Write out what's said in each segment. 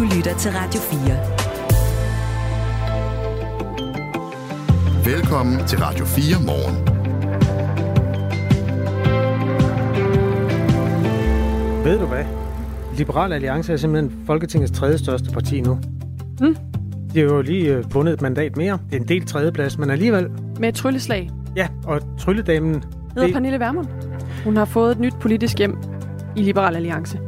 Du lytter til Radio 4. Velkommen til Radio 4 morgen. Ved du hvad? Liberal Alliance er simpelthen Folketingets tredje største parti nu. Mm. De har jo lige øh, vundet et mandat mere. Det er en del tredjeplads, men alligevel... Med et trylleslag. Ja, og trylledamen... Hedder det... Pernille Vermund. Hun har fået et nyt politisk hjem i Liberal Alliance.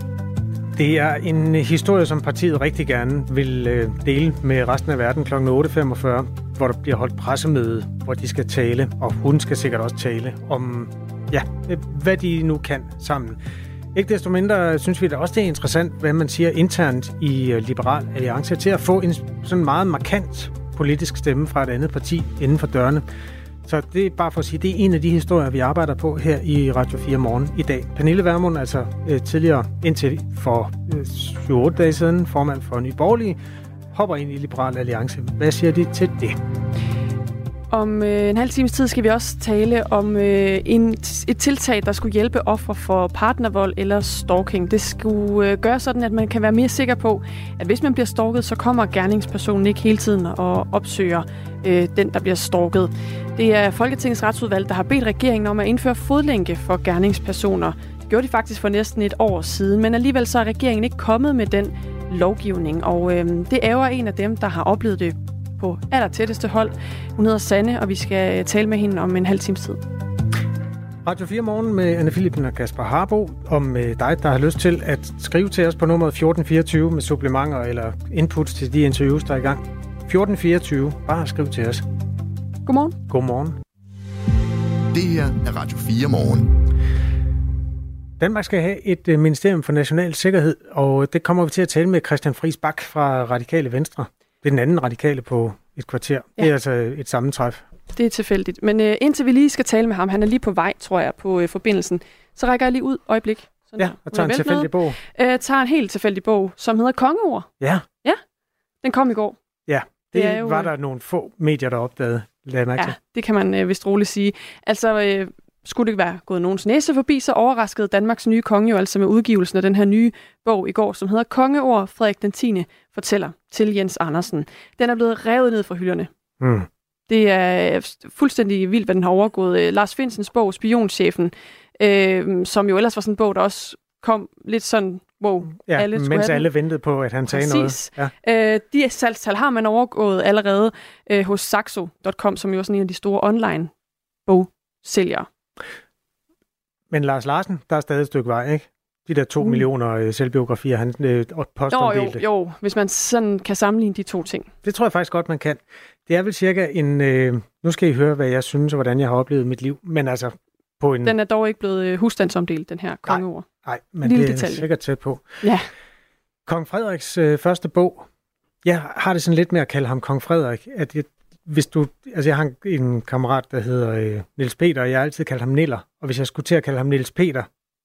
Det er en historie, som partiet rigtig gerne vil øh, dele med resten af verden kl. 8.45, hvor der bliver holdt pressemøde, hvor de skal tale, og hun skal sikkert også tale om, ja, øh, hvad de nu kan sammen. Ikke desto mindre synes vi da også, det er interessant, hvad man siger internt i øh, Liberal Alliance, til at få en sådan meget markant politisk stemme fra et andet parti inden for dørene. Så det er bare for at sige, det er en af de historier, vi arbejder på her i Radio 4 morgen i dag. Pernille Vermund, altså øh, tidligere indtil for øh, 7-8 dage siden, formand for Nye Borgerlige, hopper ind i Liberal Alliance. Hvad siger de til det? Om øh, en halv times tid skal vi også tale om øh, en, et tiltag, der skulle hjælpe ofre for partnervold eller stalking. Det skulle øh, gøre sådan, at man kan være mere sikker på, at hvis man bliver stalket, så kommer gerningspersonen ikke hele tiden og opsøger øh, den, der bliver stalket. Det er Folketingets retsudvalg, der har bedt regeringen om at indføre fodlænke for gerningspersoner. Det gjorde de faktisk for næsten et år siden, men alligevel så er regeringen ikke kommet med den lovgivning, og øh, det er en af dem, der har oplevet det på aller tætteste hold. Hun hedder Sanne, og vi skal tale med hende om en halv times tid. Radio 4 morgen med Anne Philipsen og Kasper Harbo om dig, der har lyst til at skrive til os på nummeret 1424 med supplementer eller inputs til de interviews, der er i gang. 1424. Bare skriv til os. Godmorgen. Godmorgen. Det her er Radio 4 morgen. Danmark skal have et øh, ministerium for national sikkerhed, og det kommer vi til at tale med Christian Friis Bak fra Radikale Venstre. Det er den anden radikale på et kvarter. Ja. Det er altså et sammentræf. Det er tilfældigt. Men øh, indtil vi lige skal tale med ham, han er lige på vej, tror jeg, på øh, forbindelsen, så rækker jeg lige ud øjeblik. Sådan ja, og tager en tilfældig bog. Øh, tager en helt tilfældig bog, som hedder Kongeord. Ja. Ja, den kom i går. Ja, det, det jo, var der nogle få medier, der opdagede. Lad ja, det kan man øh, vist roligt sige. Altså, øh, skulle det være gået nogens næse forbi, så overraskede Danmarks nye konge jo altså med udgivelsen af den her nye bog i går, som hedder Kongeord Frederik den 10. fortæller til Jens Andersen. Den er blevet revet ned fra hylderne. Mm. Det er fuldstændig vildt, hvad den har overgået. Lars Finsens bog, Spionchefen, øh, som jo ellers var sådan en bog, der også kom lidt sådan, wow, ja, alle mens alle ventede på, at han sagde Præcis. noget. Ja. Øh, de salgstal har man overgået allerede øh, hos Saxo.com, som jo er sådan en af de store online bogsælgere. Men Lars Larsen, der er stadig et stykke vej, ikke? De der to mm. millioner øh, selvbiografier, han øh, postomdelte. Jo, jo, jo, hvis man sådan kan sammenligne de to ting. Det tror jeg faktisk godt, man kan. Det er vel cirka en... Øh, nu skal I høre, hvad jeg synes, og hvordan jeg har oplevet mit liv. Men altså, på en... Den er dog ikke blevet øh, husstandsomdelt, den her kongeord. Nej, men Lille det er detalje. sikkert tæt på. Ja. Kong Frederiks øh, første bog, jeg har det sådan lidt med at kalde ham Kong Frederik, at jeg, hvis du, altså jeg har en kammerat, der hedder øh, Niels Peter, og jeg har altid kaldt ham Niller, og hvis jeg skulle til at kalde ham Niels Peter,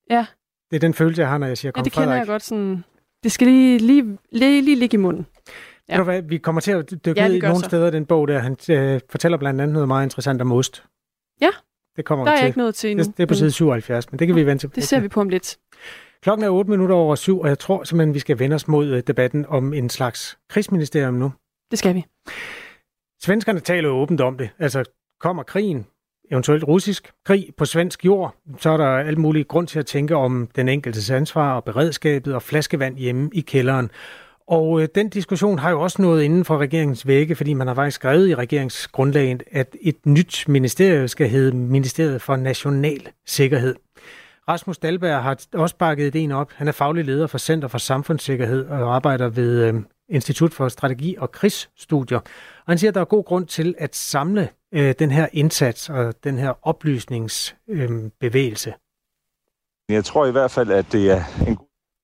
ja. det er den følelse, jeg har, når jeg siger Kong ja, det Frederik. kender jeg godt sådan, det skal lige, lige, lige, lige ligge i munden. Ja. Hvad, vi kommer til at dykke ja, ned i nogle så. steder den bog der. Han øh, fortæller blandt andet noget meget interessant om ost. Ja, det kommer der er til. ikke noget til endnu. Det, det er på side 77, men det kan vi vente til. Det ser vi på om lidt. Klokken er 8 minutter over syv, og jeg tror simpelthen, vi skal vende os mod øh, debatten om en slags krigsministerium nu. Det skal vi. Svenskerne taler jo åbent om det. Altså, kommer krigen, eventuelt russisk krig på svensk jord, så er der alt muligt grund til at tænke om den enkeltes ansvar og beredskabet og flaskevand hjemme i kælderen. Og øh, den diskussion har jo også nået inden for regeringens vægge, fordi man har faktisk skrevet i regeringsgrundlaget, at et nyt ministerie skal hedde Ministeriet for National Sikkerhed. Rasmus Dalberg har også bakket ideen op. Han er faglig leder for Center for Samfundssikkerhed og arbejder ved øh, Institut for Strategi og Krigsstudier. Og han siger, at der er god grund til at samle øh, den her indsats og den her oplysningsbevægelse. Øh, Jeg tror i hvert fald, at det er en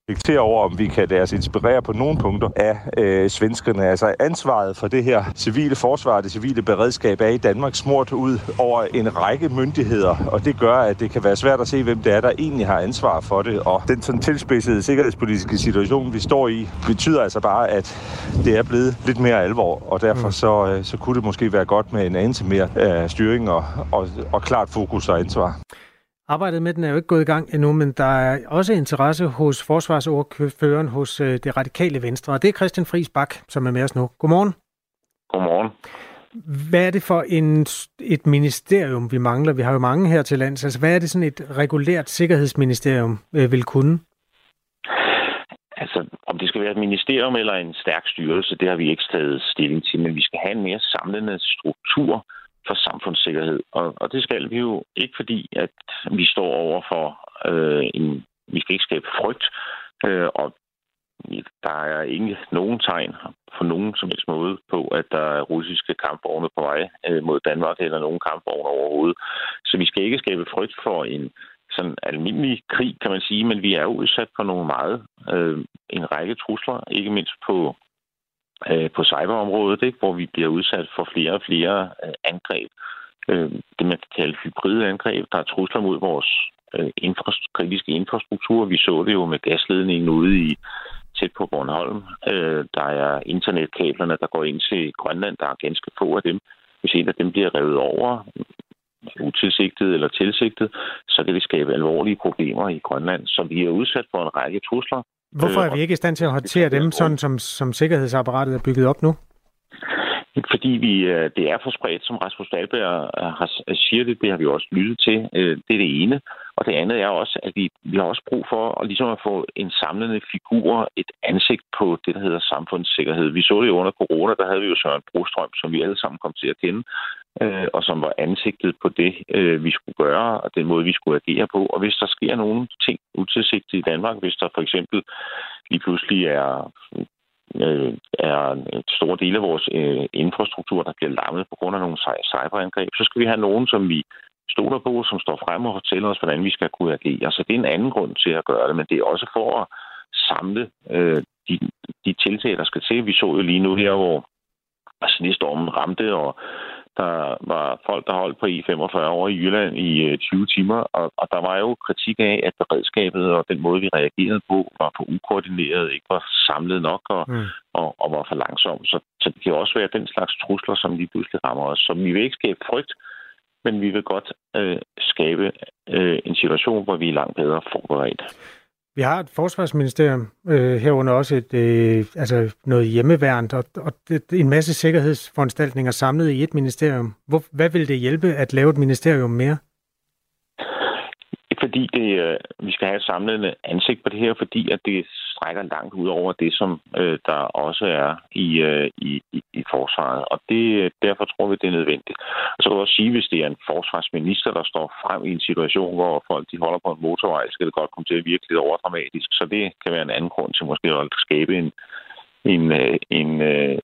reflektere over, om vi kan lade os inspirere på nogle punkter af øh, svenskerne. Altså ansvaret for det her civile forsvar, det civile beredskab er i Danmark smurt ud over en række myndigheder, og det gør, at det kan være svært at se, hvem det er, der egentlig har ansvar for det. Og den sådan tilspidsede sikkerhedspolitiske situation, vi står i, betyder altså bare, at det er blevet lidt mere alvor, og derfor så, øh, så kunne det måske være godt med en anelse mere øh, styring og, og, og klart fokus og ansvar. Arbejdet med den er jo ikke gået i gang endnu, men der er også interesse hos forsvarsordføreren hos øh, det radikale venstre, og det er Christian Friis Bak, som er med os nu. Godmorgen. Godmorgen. Hvad er det for en, et ministerium, vi mangler? Vi har jo mange her til lands. Altså, hvad er det sådan et regulært sikkerhedsministerium øh, vil kunne? Altså, om det skal være et ministerium eller en stærk styrelse, det har vi ikke taget stilling til, men vi skal have en mere samlende struktur for samfundssikkerhed. Og, og det skal vi jo ikke, fordi at vi står over for øh, en... Vi skal ikke skabe frygt, øh, og der er ikke nogen tegn på nogen som helst måde på, at der er russiske kampvogne på vej øh, mod Danmark, eller nogen kampvogne overhovedet. Så vi skal ikke skabe frygt for en sådan almindelig krig, kan man sige, men vi er udsat for nogle meget, øh, en række trusler, ikke mindst på, øh, på cyberområdet, ikke? hvor vi bliver udsat for flere og flere øh, angreb. Øh, det man kan kalde hybride angreb. Der er trusler mod vores øh, kritiske infrastruktur. Vi så det jo med gasledningen ude i tæt på Bornholm. Øh, der er internetkablerne, der går ind til Grønland. Der er ganske få af dem. Hvis en af dem bliver revet over, utilsigtet eller tilsigtet, så kan det skabe alvorlige problemer i Grønland. Så vi er udsat for en række trusler. Hvorfor er vi ikke i stand til at håndtere dem, sådan som, som sikkerhedsapparatet er bygget op nu? Fordi vi, øh, det er for spredt, som Rasmus Dahlberg øh, har, siger det, det har vi også lyttet til. Øh, det er det ene. Og det andet er også, at vi, vi har også brug for at, ligesom at få en samlende figur, et ansigt på det, der hedder samfundssikkerhed. Vi så det jo under corona, der havde vi jo Søren Brostrøm, som vi alle sammen kom til at kende, øh, og som var ansigtet på det, øh, vi skulle gøre, og den måde, vi skulle agere på. Og hvis der sker nogle ting utilsigtet i Danmark, hvis der for eksempel lige pludselig er øh, er en stor del af vores øh, infrastruktur, der bliver lammet på grund af nogle cyberangreb, så skal vi have nogen, som vi stoler på, som står frem og fortæller os, hvordan vi skal kunne agere. Så det er en anden grund til at gøre det, men det er også for at samle øh, de, de tiltag, der skal til. Vi så jo lige nu her, hvor altså, snestormen ramte, og der var folk, der holdt på I-45 over i Jylland i 20 øh, timer, og, og der var jo kritik af, at beredskabet og den måde, vi reagerede på, var for ukoordineret, ikke var samlet nok og, mm. og, og var for langsom. Så, så det kan også være den slags trusler, som lige pludselig rammer os. Så vi vil ikke skabe frygt, men vi vil godt øh, skabe øh, en situation, hvor vi er langt bedre forberedt. Vi har et forsvarsministerium, øh, herunder også et, øh, altså noget hjemmeværn og, og det, en masse sikkerhedsforanstaltninger samlet i et ministerium. Hvor, hvad vil det hjælpe at lave et ministerium mere? Fordi det, øh, vi skal have et samlende ansigt på det her, fordi at det strækker langt ud over det, som øh, der også er i, øh, i, i, i forsvaret. Og det, øh, derfor tror vi, det er nødvendigt. Og så kan jeg også sige, hvis det er en forsvarsminister, der står frem i en situation, hvor folk de holder på en motorvej, så skal det godt komme til at virke lidt overdramatisk. Så det kan være en anden grund til måske at skabe en, en, øh, en, øh,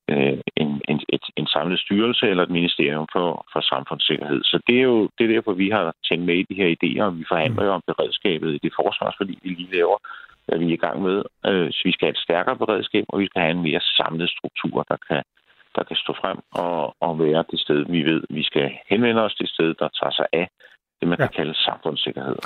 en, en, et, en samlet styrelse eller et ministerium for, for samfundssikkerhed. Så det er jo det er derfor, vi har tænkt med i de her idéer, og vi forhandler jo om beredskabet i det forsvarsforlig, vi lige laver, hvad vi er i gang med. Øh, så vi skal have et stærkere beredskab, og vi skal have en mere samlet struktur, der kan, der kan stå frem og, og være det sted, vi ved, vi skal henvende os det sted, der tager sig af det, man ja. kan kalde samfundssikkerhed.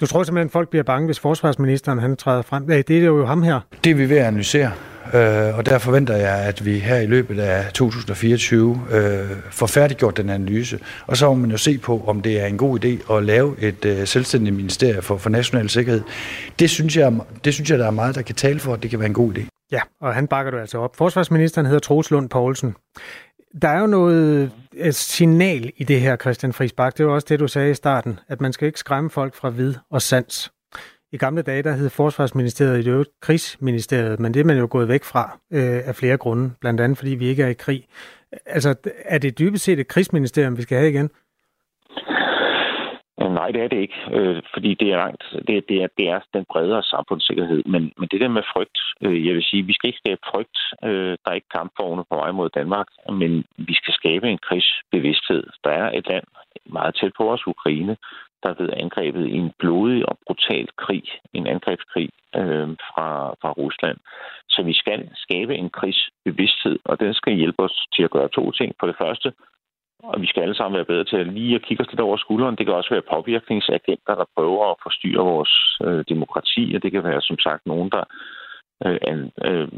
Du tror simpelthen, at folk bliver bange, hvis forsvarsministeren han træder frem? Det er jo ham her. Det er vi ved at analysere, øh, og der forventer jeg, at vi her i løbet af 2024 øh, får færdiggjort den analyse. Og så må man jo se på, om det er en god idé at lave et øh, selvstændigt ministerie for, for national sikkerhed. Det synes, jeg, det synes jeg, der er meget, der kan tale for, at det kan være en god idé. Ja, og han bakker du altså op. Forsvarsministeren hedder Troels Lund Poulsen. Der er jo noget et signal i det her, Christian Friisbak. Det var også det, du sagde i starten, at man skal ikke skræmme folk fra vid og sans. I gamle dage, der hed Forsvarsministeriet i det øvrigt krigsministeriet, men det er man jo gået væk fra øh, af flere grunde, blandt andet fordi vi ikke er i krig. Altså, er det dybest set et krigsministerium, vi skal have igen? Nej, det er det ikke, øh, fordi det er langt. Det, det, er, det er den bredere samfundssikkerhed. Men, men det der med frygt, øh, jeg vil sige, vi skal ikke skabe frygt. Øh, der er ikke kampvogne på vej mod Danmark, men vi skal skabe en krigsbevidsthed. Der er et land meget tæt på os, Ukraine, der er blevet angrebet i en blodig og brutal krig, en angrebskrig øh, fra, fra Rusland. Så vi skal skabe en krigsbevidsthed, og den skal hjælpe os til at gøre to ting. For det første, og vi skal alle sammen være bedre til at lige at kigge os lidt over skulderen. Det kan også være påvirkningsagenter, der prøver at forstyrre vores øh, demokrati, og det kan være som sagt nogen, der øh, øh,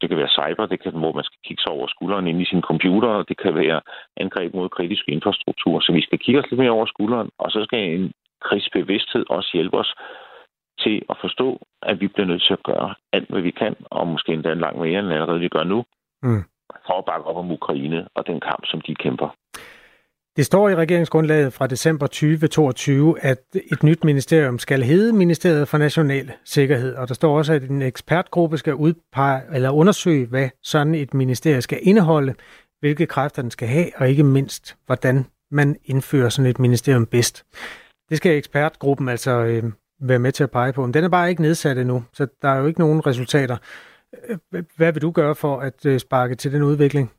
det kan være cyber, det kan, hvor man skal kigge sig over skulderen ind i sin computer, og det kan være angreb mod kritisk infrastruktur. Så vi skal kigge os lidt mere over skulderen, og så skal en krigsbevidsthed også hjælpe os til at forstå, at vi bliver nødt til at gøre alt, hvad vi kan, og måske endda langt mere, end allerede vi gør nu, mm. for at bakke op om Ukraine og den kamp, som de kæmper. Det står i regeringsgrundlaget fra december 2022, at et nyt ministerium skal hedde Ministeriet for National Sikkerhed, og der står også, at en ekspertgruppe skal udpege eller undersøge, hvad sådan et ministerium skal indeholde, hvilke kræfter den skal have, og ikke mindst, hvordan man indfører sådan et ministerium bedst. Det skal ekspertgruppen altså øh, være med til at pege på. Men den er bare ikke nedsat endnu, så der er jo ikke nogen resultater. Øh, hvad vil du gøre for at øh, sparke til den udvikling?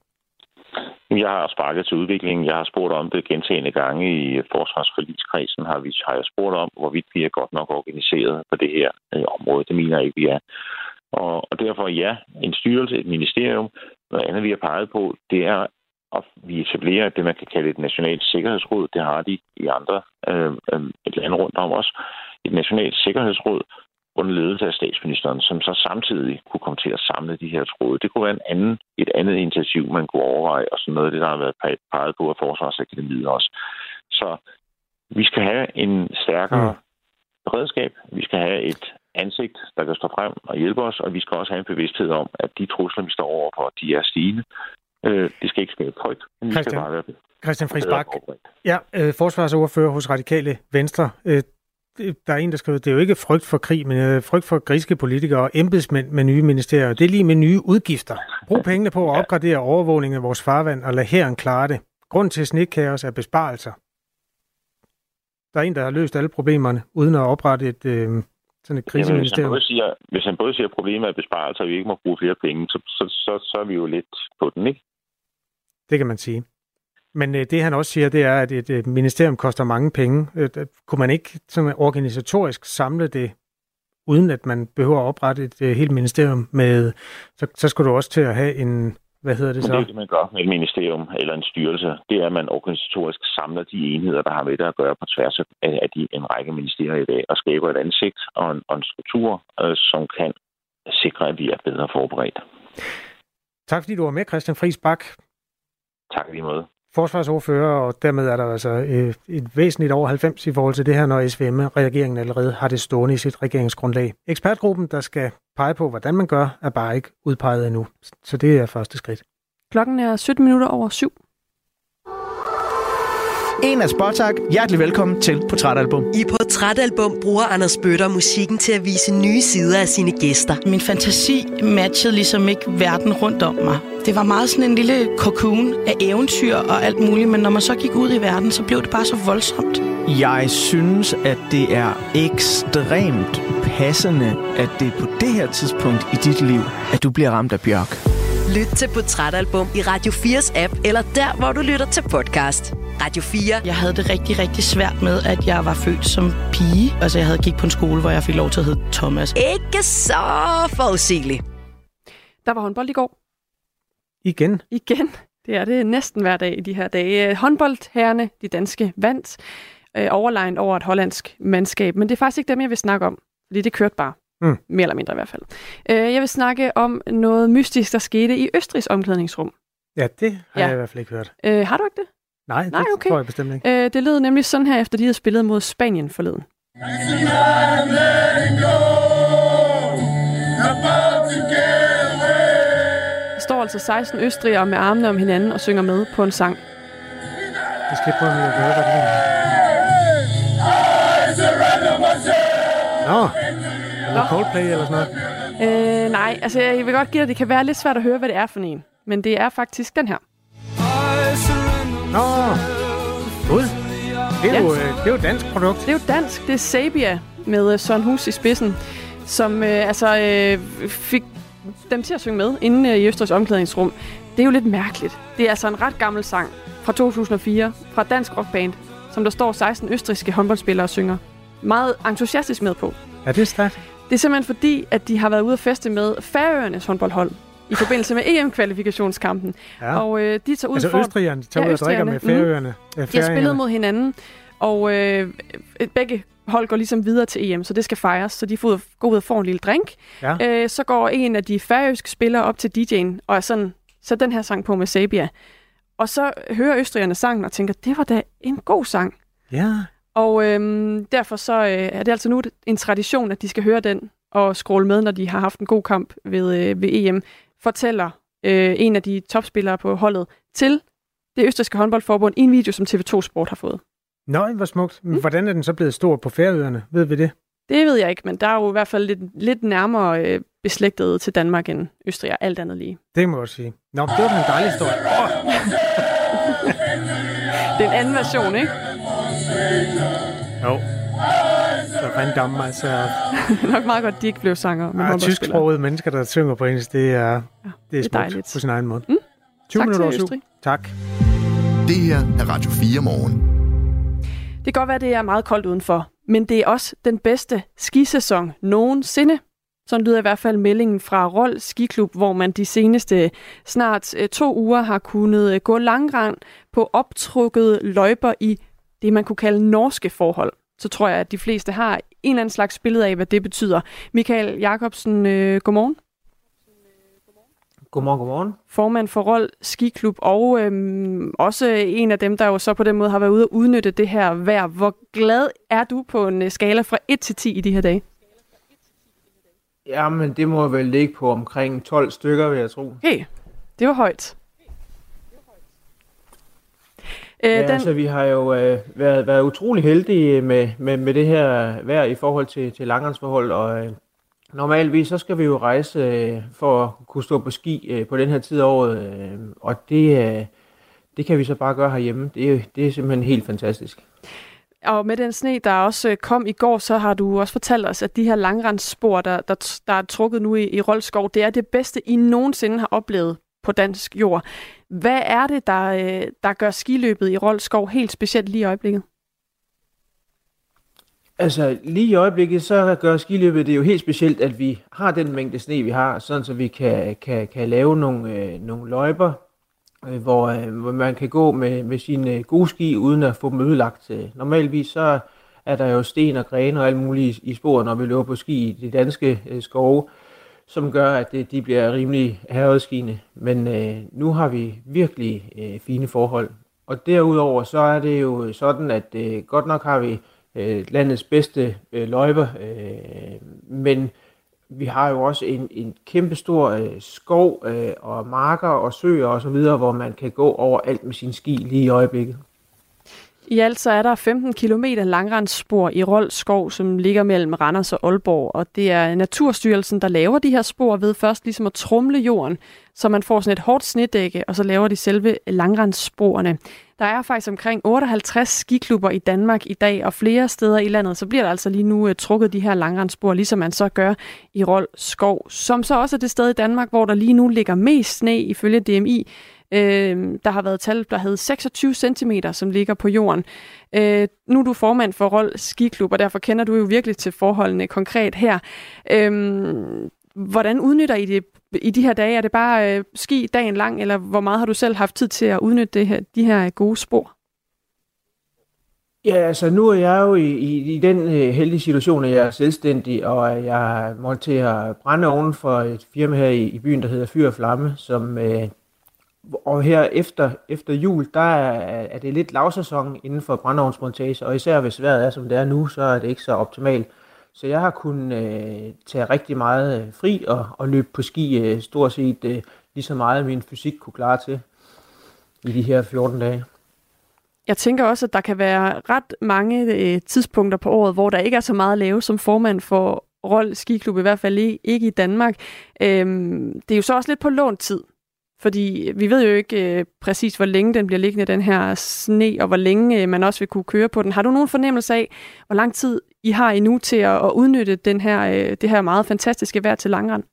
Jeg har sparket til udviklingen. Jeg har spurgt om det gentagende gange i forsvarsforligskredsen. Har, vi, har jeg spurgt om, hvorvidt vi er godt nok organiseret på det her øh, område. Det mener jeg ikke, vi er. Og, og derfor ja, en styrelse, et ministerium. Noget andet, vi har peget på, det er, at vi etablerer det, man kan kalde et nationalt sikkerhedsråd. Det har de i andre øh, øh, lande rundt om os. Et nationalt sikkerhedsråd, under ledelse af statsministeren, som så samtidig kunne komme til at samle de her tråde. Det kunne være en anden, et andet initiativ, man kunne overveje, og sådan noget af det, der har været peget på af Forsvarsakademiet også. Så vi skal have en stærkere mm. beredskab. Vi skal have et ansigt, der kan stå frem og hjælpe os, og vi skal også have en bevidsthed om, at de trusler, vi står overfor, de er stigende. Øh, det skal ikke skabe frygt, men vi Christian, skal bare være Christian Friis Bak, ja, øh, forsvarsordfører hos Radikale Venstre. Øh, der er en, der skriver, det er jo ikke frygt for krig, men øh, frygt for griske politikere og embedsmænd med nye ministerier. Det er lige med nye udgifter. Brug pengene på at opgradere overvågning af vores farvand og lad herren klare det. Grunden til snitkaos er besparelser. Der er en, der har løst alle problemerne, uden at oprette et, øh, sådan et kriseministerium. Hvis han, siger, hvis han både siger, at problemet er besparelser, og vi ikke må bruge flere penge, så, så, så, så er vi jo lidt på den, ikke? Det kan man sige. Men øh, det han også siger, det er, at et, et ministerium koster mange penge. Øh, kunne man ikke sådan organisatorisk samle det, uden at man behøver at oprette et øh, helt ministerium med, så, så skulle du også til at have en, hvad hedder det så? Det er det, man gør med et ministerium eller en styrelse. Det er, at man organisatorisk samler de enheder, der har med det at gøre på tværs af de, en række ministerier i dag, og skaber et ansigt og en, og en struktur, øh, som kan sikre, at vi er bedre forberedt. Tak fordi du var med, Christian Friis Bak. Tak lige måde forsvarsordfører, og dermed er der altså øh, et væsentligt over 90 i forhold til det her, når SVM-regeringen allerede har det stående i sit regeringsgrundlag. Ekspertgruppen, der skal pege på, hvordan man gør, er bare ikke udpeget endnu. Så det er første skridt. Klokken er 17 minutter over syv. En af Spotak. Hjertelig velkommen til Portrætalbum. I Portrætalbum bruger Anders Bøtter musikken til at vise nye sider af sine gæster. Min fantasi matchede ligesom ikke verden rundt om mig. Det var meget sådan en lille cocoon af eventyr og alt muligt, men når man så gik ud i verden, så blev det bare så voldsomt. Jeg synes, at det er ekstremt passende, at det er på det her tidspunkt i dit liv, at du bliver ramt af bjørk. Lyt til Portrætalbum i Radio 4's app, eller der, hvor du lytter til podcast. Radio 4. Jeg havde det rigtig, rigtig svært med, at jeg var født som pige. Altså, jeg havde gik på en skole, hvor jeg fik lov til at hedde Thomas. Ikke så forudsigeligt. Der var håndbold i går. Igen? Igen. Det er det næsten hver dag i de her dage. Håndboldherrene, de danske, vandt øh, overlegnet over et hollandsk mandskab. Men det er faktisk ikke dem, jeg vil snakke om, fordi det kørte bare. Mm. Mere eller mindre i hvert fald. Øh, jeg vil snakke om noget mystisk, der skete i Østrigs omklædningsrum. Ja, det har ja. jeg i hvert fald ikke hørt. Øh, har du ikke det? Nej, Nej det okay. tror jeg bestemt ikke. Øh, det lød nemlig sådan her, efter de havde spillet mod Spanien forleden. Der står altså 16 østrigere med armene om hinanden og synger med på en sang. Jeg skal prøve at høre, hvad det er. Nå, eller Coldplay eller sådan noget? Øh, nej, altså jeg vil godt give dig, at det kan være lidt svært at høre, hvad det er for en. Men det er faktisk den her. Nå, Gud. Det er, ja. jo, øh, det er jo dansk produkt. Det er jo dansk. Det er Sabia med øh, Søren Hus i spidsen, som øh, altså øh, fik dem til at synge med inde i Østers omklædningsrum. Det er jo lidt mærkeligt. Det er altså en ret gammel sang fra 2004 fra Dansk Rockband, som der står 16 østriske håndboldspillere og synger. Meget entusiastisk med på. Er det stærkt? Det er simpelthen fordi, at de har været ude at feste med Færøernes håndboldhold i forbindelse med EM-kvalifikationskampen. Ja. Og øh, de tager ud altså for... Østrigerne tager ja, ud og drikker med Færøerne. Mm. De har spillet mod hinanden, og øh, begge hold går ligesom videre til EM, så det skal fejres. Så de får, går ud og får en lille drink. Ja. Øh, så går en af de færøske spillere op til DJ'en, og er sådan, så den her sang på med Sabia. Og så hører østrigerne sangen og tænker, det var da en god sang. Ja. Og øhm, derfor så øh, er det altså nu en tradition, at de skal høre den og scrolle med, når de har haft en god kamp ved, øh, ved EM, fortæller øh, en af de topspillere på holdet til det østriske håndboldforbund i en video, som TV2 Sport har fået. Nå, hvor smukt. Men mm. hvordan er den så blevet stor på Færøerne? Ved vi det? Det ved jeg ikke, men der er jo i hvert fald lidt, lidt nærmere øh, beslægtet til Danmark end Østrig og alt andet lige. Det må jeg sige. Nå, det var en dejlig historie. Oh. det er en anden version, ikke? Jo. Så random, altså... det er nok meget godt, de ikke blev sanger. Men ja, tysksprogede mennesker, der synger på engelsk, det er, ja, det er, det er dejligt. på sin egen måde. Mm. 20 tak minutter til Tak. Det her er Radio 4 morgen. Det kan godt være, at det er meget koldt udenfor, men det er også den bedste skisæson nogensinde. Sådan lyder i hvert fald meldingen fra Rold Skiklub, hvor man de seneste snart øh, to uger har kunnet øh, gå langrand på optrukket løjper i det, man kunne kalde norske forhold. Så tror jeg, at de fleste har en eller anden slags billede af, hvad det betyder. Michael Jacobsen, øh, godmorgen. Godmorgen, godmorgen. Formand for Rold Skiklub, og øhm, også en af dem, der jo så på den måde har været ude og udnytte det her vejr. Hvor glad er du på en øh, skala fra 1 til 10 i de her dage? Jamen, det må vel ligge på omkring 12 stykker, vil jeg tro. Okay, det var højt. Øh, ja, den... altså vi har jo øh, været, været utrolig heldige med, med, med det her vejr i forhold til, til langrendsforhold, og øh, Normalvis så skal vi jo rejse øh, for at kunne stå på ski øh, på den her tid af året, øh, og det, øh, det kan vi så bare gøre herhjemme. Det, er, det er simpelthen helt fantastisk. Og med den sne, der også øh, kom i går, så har du også fortalt os, at de her langrendsspor, der, der, der er trukket nu i, i Roldskov, det er det bedste, I nogensinde har oplevet på dansk jord. Hvad er det, der, øh, der gør skiløbet i Rolskov helt specielt lige i øjeblikket? Altså lige i øjeblikket, så gør skiløbet det jo helt specielt, at vi har den mængde sne, vi har, sådan så vi kan, kan, kan lave nogle, øh, nogle løjper, øh, hvor, øh, hvor man kan gå med, med sine øh, gode ski, uden at få dem ødelagt. Øh. Normalvis så er der jo sten og grene og alt muligt i, i sporet, når vi løber på ski i de danske øh, skove, som gør, at det, de bliver rimelig herredskine. Men øh, nu har vi virkelig øh, fine forhold. Og derudover så er det jo sådan, at øh, godt nok har vi øh, landets bedste øh, løjper, øh, men vi har jo også en, en kæmpe stor øh, skov øh, og marker og søer og så videre, hvor man kan gå over alt med sin ski lige i øjeblikket. I alt så er der 15 km langrensspor i Rold Skov, som ligger mellem Randers og Aalborg, og det er Naturstyrelsen, der laver de her spor ved først ligesom at trumle jorden, så man får sådan et hårdt snedække, og så laver de selve langrenssporene. Der er faktisk omkring 58 skiklubber i Danmark i dag, og flere steder i landet, så bliver der altså lige nu uh, trukket de her langrensspor, ligesom man så gør i Rold Skov, som så også er det sted i Danmark, hvor der lige nu ligger mest sne ifølge DMI. Øh, der har været tal, der havde 26 cm, som ligger på jorden. Øh, nu er du formand for Rold Skiklub, og derfor kender du jo virkelig til forholdene konkret her. Øh, hvordan udnytter I det i de her dage? Er det bare øh, ski dagen lang, eller hvor meget har du selv haft tid til at udnytte det her, de her gode spor? Ja, altså nu er jeg jo i, i, i den øh, heldige situation, at jeg er selvstændig, og jeg monterer brændeovnen for et firma her i, i byen, der hedder Fyr og Flamme, som, øh, og her efter, efter jul, der er, er det lidt lavsæson inden for brændeovnsmontage, og især hvis vejret er, som det er nu, så er det ikke så optimalt. Så jeg har kunnet øh, tage rigtig meget øh, fri og, og løbe på ski øh, stort set øh, lige så meget, min fysik kunne klare til i de her 14 dage. Jeg tænker også, at der kan være ret mange øh, tidspunkter på året, hvor der ikke er så meget at lave som formand for Rold Skiklub, i hvert fald ikke i Danmark. Øhm, det er jo så også lidt på lånt tid, fordi vi ved jo ikke øh, præcis, hvor længe den bliver liggende, den her sne, og hvor længe øh, man også vil kunne køre på den. Har du nogen fornemmelse af, hvor lang tid I har endnu til at, at udnytte den her, øh, det her meget fantastiske vejr til langrand?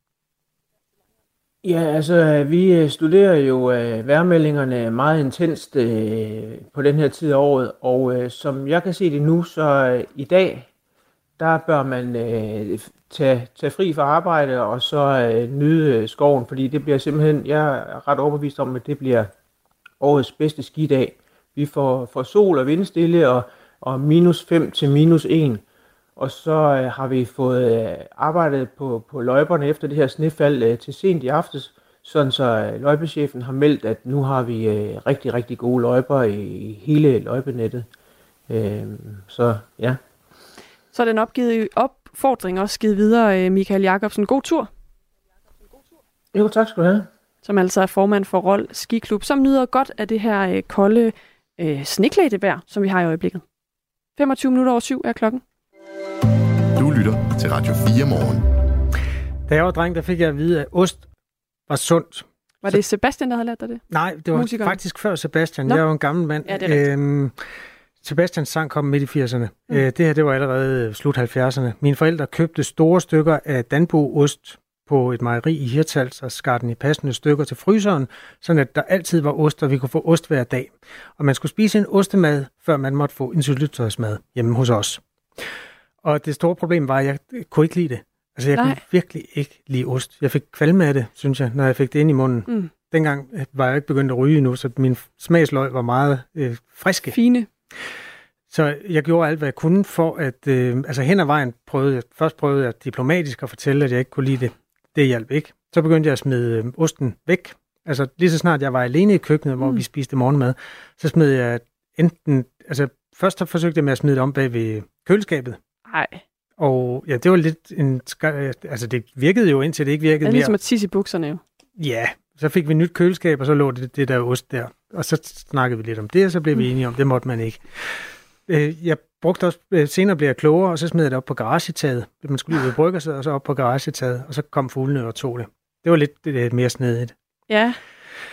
Ja, altså vi øh, studerer jo øh, vejrmeldingerne meget intenst øh, på den her tid af året, og øh, som jeg kan se det nu, så øh, i dag, der bør man øh, tage, tage fri fra arbejde og så øh, nyde øh, skoven, fordi det bliver simpelthen, jeg er ret overbevist om, at det bliver årets bedste skidag. Vi får, får sol og vindstille og, og minus 5 til minus 1. Og så øh, har vi fået øh, arbejdet på, på løjperne efter det her snefald øh, til sent i aftes, sådan så øh, løjpechefen har meldt, at nu har vi øh, rigtig, rigtig gode løjper i, i hele løjpenettet. Øh, så ja. Så er den opgivet, opfordring også givet videre, øh, Michael Jacobsen. God tur. Jo, tak skal du have. Som altså er formand for Rold Skiklub, som nyder godt af det her øh, kolde øh, sneklædte vejr, som vi har i øjeblikket. 25 minutter over syv er klokken. Du lytter til Radio 4 morgen. Da jeg var dreng, der fik jeg at vide, at ost var sundt. Var det Sebastian, der havde lært dig det? Nej, det var Musikeren? faktisk før Sebastian. Nå. Jeg er jo en gammel mand. Ja, det er rigtigt. Øhm, Sebastians sang kom midt i 80'erne. Mm. Øh, det her, det var allerede slut 70'erne. Mine forældre købte store stykker af Danbo-ost på et mejeri i Hirtals og skar den i passende stykker til fryseren, sådan at der altid var ost, og vi kunne få ost hver dag. Og man skulle spise en ostemad, før man måtte få en syltetøjsmad hjemme hos os. Og det store problem var, at jeg kunne ikke lide det. Altså, jeg Nej. kunne virkelig ikke lide ost. Jeg fik kvalme af det, synes jeg, når jeg fik det ind i munden. Mm. Dengang øh, var jeg ikke begyndt at ryge endnu, så min smagsløg var meget øh, friske. Fine. Så jeg gjorde alt, hvad jeg kunne for at... Øh, altså hen ad vejen prøvede jeg... Først prøvede jeg diplomatisk at fortælle, at jeg ikke kunne lide det. Det hjalp ikke. Så begyndte jeg at smide øh, osten væk. Altså lige så snart jeg var alene i køkkenet, hvor Mm. vi spiste morgenmad, så smed jeg enten... Altså først så forsøgte jeg med at smide det om bag ved køleskabet. Nej, Og ja, det var lidt en... Altså det virkede jo indtil det ikke det virkede er mere. ligesom at tisse i bukserne jo. Ja, så fik vi nyt køleskab, og så lå det, det der ost der. Og så snakkede vi lidt om det, og så blev vi enige om, det måtte man ikke. Øh, Jeg brugte også, øh, senere blev jeg klogere, og så smed jeg det op på garagetaget. Man skulle lige ved bryggersædet, og så op på garagetaget, og så kom fuglene og tog det. Det var lidt øh, mere snedigt. Ja,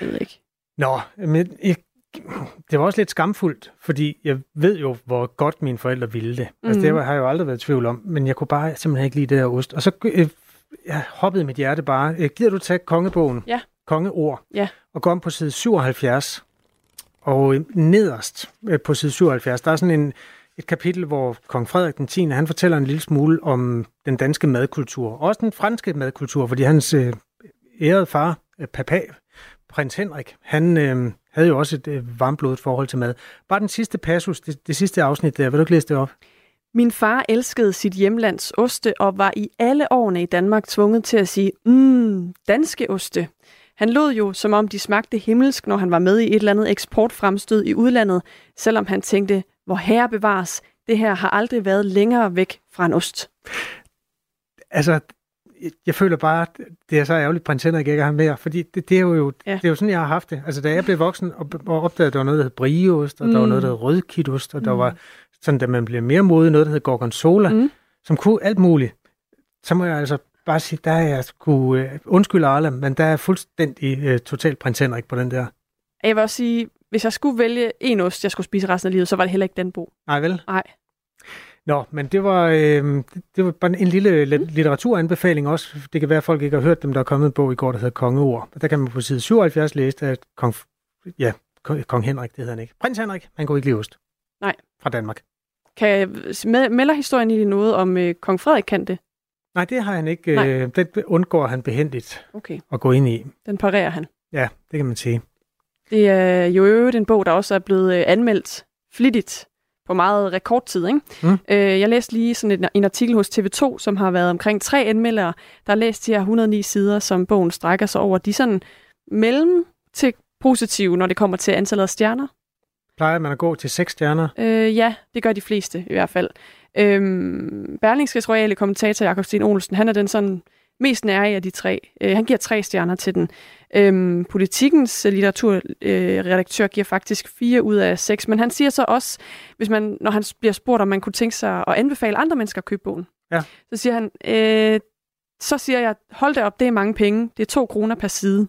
jeg ved ikke. Nå, men jeg, det var også lidt skamfuldt, fordi jeg ved jo, hvor godt mine forældre ville det. Mm. Altså, det var- har jeg jo aldrig været i tvivl om, men jeg kunne bare simpelthen ikke lide det der ost. Og så øh, jeg hoppede mit hjerte bare. Øh, gider du tage kongebogen? Ja. Kongeord. Ja. Og gå om på side 77. Og nederst øh, på side 77, der er sådan en, et kapitel, hvor kong Frederik den 10. han fortæller en lille smule om den danske madkultur. Også den franske madkultur, fordi hans øh, ærede far, øh, papa, prins Henrik, han øh, havde jo også et øh, varmblodet forhold til mad. Bare den sidste passus, det, det sidste afsnit der, vil du ikke læse det op? Min far elskede sit hjemlands oste og var i alle årene i Danmark tvunget til at sige, mmm, danske oste. Han lod jo, som om de smagte himmelsk, når han var med i et eller andet eksportfremstød i udlandet, selvom han tænkte, hvor herre bevares, det her har aldrig været længere væk fra en ost. Altså, jeg, føler bare, det er så ærgerligt, at prins Henrik ikke er her mere, fordi det, det, er jo, Ja. det er jo sådan, jeg har haft det. Altså, da jeg blev voksen og, og opdagede, at der var noget, der hed brieost, og mm. der var Mm. noget, der hed rødkitost, og der Mm. var, sådan, da man bliver mere modig, noget, der hed gorgonzola, mm. som kunne alt muligt. Så må jeg altså bare sige, der er jeg sgu, uh, undskyld Arla, men der er fuldstændig uh, totalt prins Henrik på den der. Jeg vil også sige, hvis jeg skulle vælge en ost, jeg skulle spise resten af livet, så var det heller ikke den bo. Nej vel? Nej. Nå, men det var, øh, det, var bare en lille li- litteraturanbefaling også. Det kan være, at folk ikke har hørt dem, der er kommet en bog i går, der hedder Kongeord. Og der kan man på side 77 læse, at kong, ja, kong, Henrik, det hedder han ikke. Prins Henrik, han kunne ikke lide ost. Nej. Fra Danmark. Kan med, melder historien i noget om øh, kong Frederik kan det? Nej, det har han ikke. Nej. Øh, det undgår han behendigt Okay, at gå ind i. den parerer han. Ja, det kan man sige. Det er jo øvrigt en bog, der også er blevet øh, anmeldt flittigt på meget rekordtid. Ikke? Mm. Øh, jeg læste lige sådan en, en artikel hos TV2, som har været omkring tre anmeldere, der har læst de her 109 sider, som bogen strækker sig over. De er sådan mellem til positive, når det kommer til antallet af stjerner. Plejer man at gå til seks stjerner? Øh, ja, det gør de fleste i hvert fald. Øhm, Berlingskes royale kommentator Jakob Sten Olsen, han er den sådan mest nære af de tre. Øh, han giver tre stjerner til den. Øhm, Politikens øh, litteraturredaktør giver faktisk fire ud af seks, men han siger så også, hvis man, når han bliver spurgt, om man kunne tænke sig at anbefale andre mennesker at købe bogen, Ja. så siger han, øh, så siger jeg, hold da op, det er mange penge. Det er to kroner per side.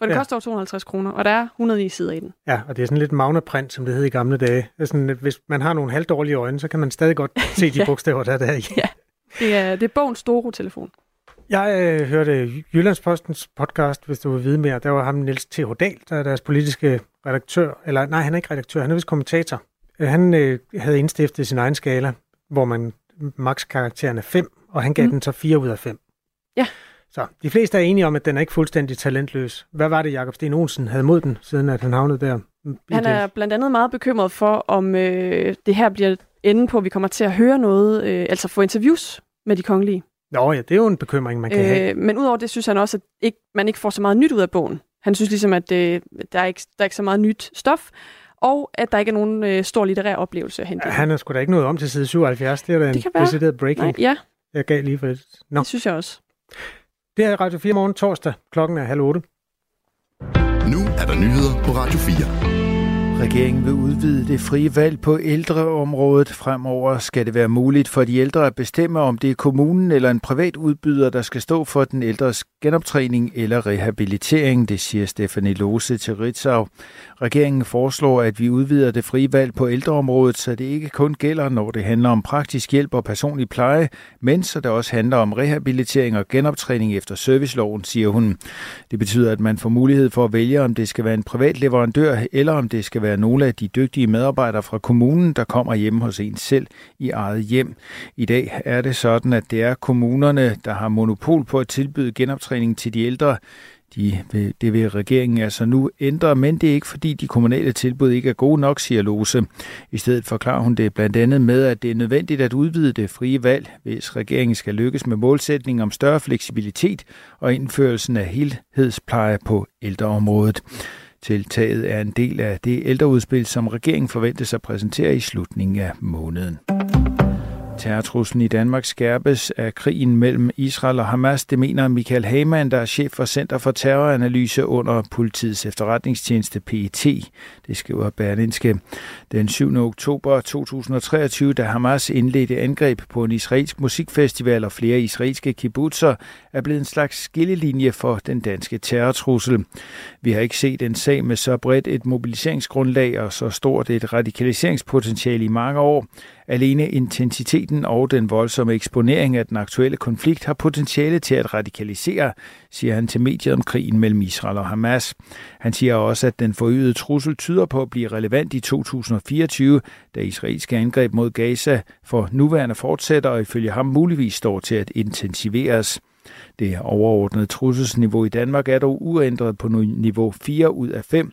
For det ja. Koster jo 250 kroner, og der er 109 sider i den. Ja, og det er sådan lidt magnaprint, som det hed i gamle dage. Det er sådan, at hvis man har nogle halvdårlige øjne, så kan man stadig godt se de Ja. bogstaver, der er der i. Ja. Det er, det er bogens store telefon. Jeg øh, hørte Jyllandspostens podcast, hvis du vil vide mere. Der var ham Niels T. Hodal, der er deres politiske redaktør. Eller nej, han er ikke redaktør, han er vist kommentator. Øh, han øh, havde indstiftet sin egen skala, hvor man max karakteren er 5, og han gav mm. den så 4 ud af 5. Ja. Så de fleste er enige om, at den er ikke fuldstændig talentløs. Hvad var det, Jakob Sten Olsen havde mod den, siden at han havnede der? Han er blandt andet meget bekymret for, om øh, det her bliver enden på, at vi kommer til at høre noget, øh, altså få interviews med de kongelige. Nå ja, det er jo en bekymring, man kan øh, have. Men udover det synes han også, at ikke, man ikke får så meget nyt ud af bogen. Han synes ligesom, at øh, der, er ikke, der er ikke så meget nyt stof, og at der ikke er nogen øh, stor litterær oplevelse at hente. Ja, han er sgu da ikke nået om til side 77. Det er da en decideret breaking. Nej, ja. Jeg gav lige for det. Nå. Det synes jeg også. Det er Radio 4 morgen torsdag. Klokken er halv otte. Nu er der nyheder på Radio 4. Regeringen vil udvide det frie valg på ældreområdet. Fremover skal det være muligt for de ældre at bestemme, om det er kommunen eller en privat udbyder, der skal stå for den ældres genoptræning eller rehabilitering, det siger Stefanie Lose til Ritzau. Regeringen foreslår, at vi udvider det frie valg på ældreområdet, så det ikke kun gælder, når det handler om praktisk hjælp og personlig pleje, men så det også handler om rehabilitering og genoptræning efter serviceloven, siger hun. Det betyder, at man får mulighed for at vælge, om det skal være en privat leverandør, eller om det skal være nogle af de dygtige medarbejdere fra kommunen, der kommer hjem hos en selv i eget hjem. I dag er det sådan, at det er kommunerne, der har monopol på at tilbyde genoptræning til de ældre. De vil, det vil regeringen altså nu ændre, men det er ikke fordi de kommunale tilbud ikke er gode nok, siger Lose. I stedet forklarer hun det blandt andet med, at det er nødvendigt at udvide det frie valg, hvis regeringen skal lykkes med målsætningen om større fleksibilitet og indførelsen af helhedspleje på ældreområdet. Tiltaget er en del af det ældreudspil, som regeringen forventes at præsentere i slutningen af måneden. Terrortruslen i Danmark skærpes af krigen mellem Israel og Hamas. Det mener Michael Hamann, der er chef for Center for Terroranalyse under politiets efterretningstjeneste PET. Det skriver Berlinske. Den 7. oktober 2023, da Hamas indledte angreb på en israelsk musikfestival og flere israelske kibbutzer, er blevet en slags skillelinje for den danske terrortrussel. Vi har ikke set en sag med så bredt et mobiliseringsgrundlag og så stort et radikaliseringspotentiale i mange år. Alene intensiteten og den voldsomme eksponering af den aktuelle konflikt har potentiale til at radikalisere, siger han til mediet om krigen mellem Israel og Hamas. Han siger også, at den forøgede trussel tyder på at blive relevant i 2024, da israelske angreb mod Gaza for nuværende fortsætter og ifølge ham muligvis står til at intensiveres. Det overordnede trusselsniveau i Danmark er dog uændret på niveau 4 ud af 5.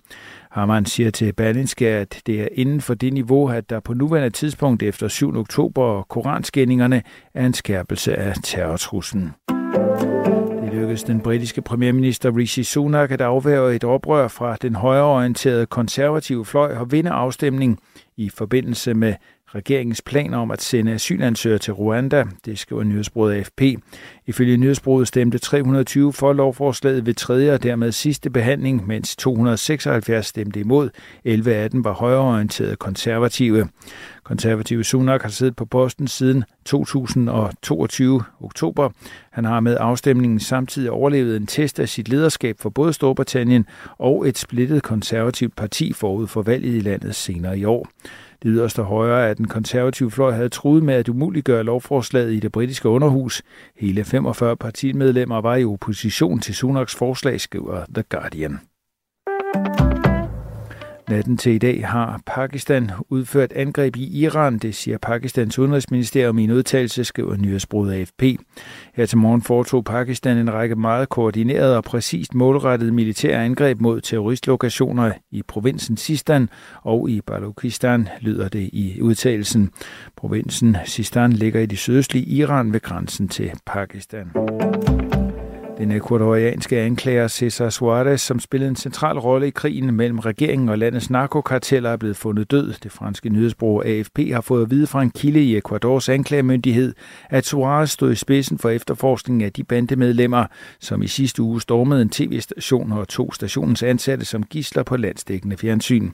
Harman siger til Berlinske, at det er inden for det niveau, at der på nuværende tidspunkt efter 7. oktober og koranskændingerne er en skærpelse af terrortruslen. Det lykkedes den britiske premierminister Rishi Sunak at afværge et oprør fra den højreorienterede konservative fløj og vinde afstemning i forbindelse med regeringens planer om at sende asylansøgere til Rwanda, det skriver nyhedsbruget AFP. Ifølge nyhedsbruget stemte 320 for lovforslaget ved tredje og dermed sidste behandling, mens 276 stemte imod. 11 af dem var højreorienterede konservative. Konservative Sunak har siddet på posten siden 2022 oktober. Han har med afstemningen samtidig overlevet en test af sit lederskab for både Storbritannien og et splittet konservativt parti forud for valget i landet senere i år. Det yderste højre af den konservative fløj havde truet med at umuliggøre lovforslaget i det britiske underhus. Hele 45 partimedlemmer var i opposition til Sunaks forslag, skriver The Guardian. Natten til i dag har Pakistan udført angreb i Iran, det siger Pakistans udenrigsministerium i en udtalelse, skriver nyhedsbruget AFP. Her til morgen foretog Pakistan en række meget koordinerede og præcist målrettede militære angreb mod terroristlokationer i provinsen Sistan og i Balochistan, lyder det i udtalelsen. Provinsen Sistan ligger i det sydøstlige Iran ved grænsen til Pakistan. Den ecuadorianske anklager Cesar Suarez, som spillede en central rolle i krigen mellem regeringen og landets narkokarteller, er blevet fundet død. Det franske nyhedsbureau AFP har fået at vide fra en kilde i Ecuadors anklagemyndighed, at Suarez stod i spidsen for efterforskningen af de bandemedlemmer, som i sidste uge stormede en tv-station og to stationens ansatte som gisler på landsdækkende fjernsyn.